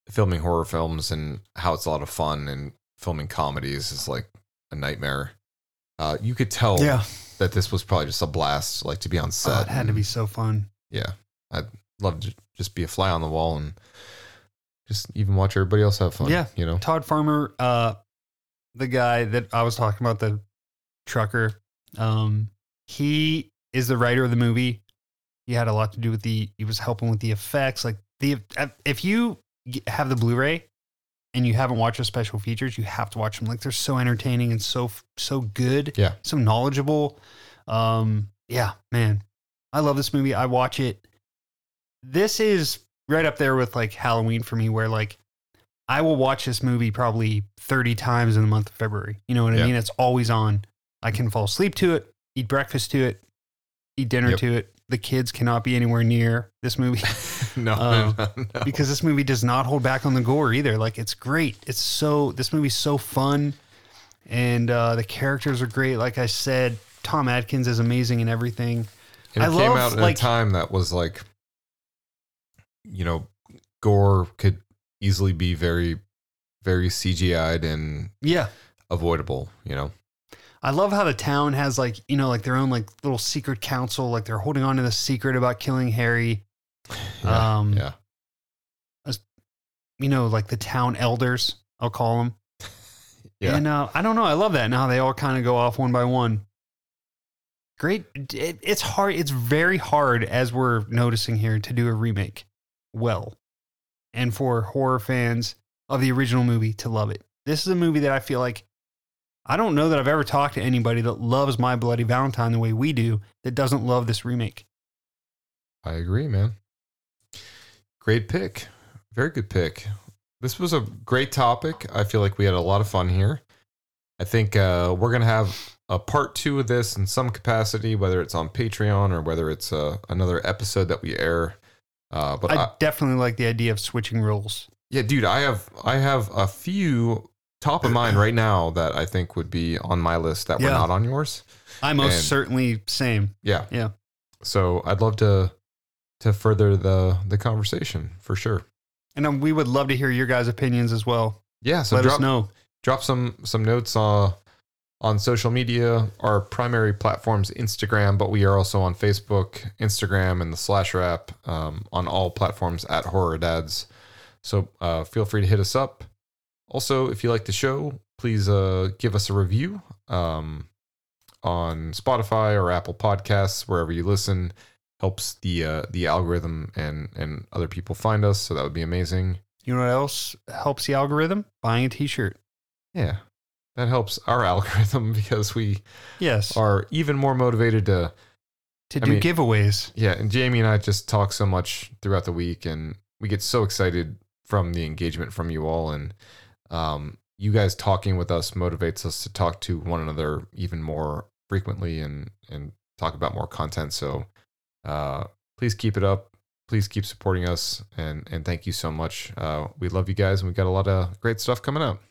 filming horror films and how it's a lot of fun and filming comedies is like a nightmare. Uh, you could tell Yeah. that this was probably just a blast, like to be on oh, set. it had to be so fun. yeah, I'd love to just be a fly on the wall and just even watch everybody else have fun. Yeah. you know. Todd Farmer, uh, the guy that I was talking about, the trucker, um, he is the writer of the movie. He had a lot to do with the. He was helping with the effects. Like the if you have the Blu-ray and you haven't watched the special features, you have to watch them. Like they're so entertaining and so so good. Yeah. so knowledgeable. Um, yeah, man, I love this movie. I watch it. This is right up there with like Halloween for me, where like I will watch this movie probably 30 times in the month of February. You know what I Yeah. mean? It's always on. I can fall asleep to it, eat breakfast to it, eat dinner Yep. to it. The kids cannot be anywhere near this movie no, Uh, no, no. because this movie does not hold back on the gore either. Like it's great. It's so this movie's so fun, and uh, the characters are great. Like I said, Tom Atkins is amazing in everything. And it I came love, out in like- a time that was like, you know, gore could easily be very, very CGI'd and Yeah, avoidable. You know, I love how the town has like you know like their own like little secret council. Like they're holding on to the secret about killing Harry. yeah, Um, yeah, You know, like the town elders. I'll call them. yeah. And uh, I don't know. I love that. Now they all kind of go off one by one. Great. It, it's hard. It's very hard, as we're noticing here, to do a remake well, and for horror fans of the original movie to love it. This is a movie that I feel like I don't know that I've ever talked to anybody that loves My Bloody Valentine the way we do that doesn't love this remake. I agree, man. Great pick. Very good pick. This was a great topic. I feel like we had a lot of fun here. I think uh, we're gonna have a part two of this in some capacity, whether it's on Patreon or whether it's uh, another episode that we air. Uh, but I I, definitely like the idea of switching roles. yeah, dude, I have I have a few top of mind right now that I think would be on my list that were Yeah. not on yours. I most And- certainly same. Yeah, Yeah. so I'd love to to further the the conversation for sure. And um, we would love to hear your guys' opinions as well. Yeah, so Let drop, us know. drop some some notes uh, on social media. Our primary platforms Instagram, but we are also on Facebook, Instagram, and the Slasher app um, on all platforms at Horror Dads. So uh, feel free to hit us up. Also, if you like the show, please uh, give us a review um, on Spotify or Apple Podcasts, wherever you listen. Helps the uh, the algorithm and and other people find us. So that would be amazing. You know what else helps the algorithm? Buying a T-shirt. Yeah, that helps our algorithm because we Yes. are even more motivated to To I do mean- giveaways. Yeah, and Jamie and I just talk so much throughout the week, and we get so excited from the engagement from you all, and um, you guys talking with us motivates us to talk to one another even more frequently and and talk about more content. So uh, please keep it up. Please keep supporting us, and and thank you so much. Uh, we love you guys, and we got a lot of great stuff coming up.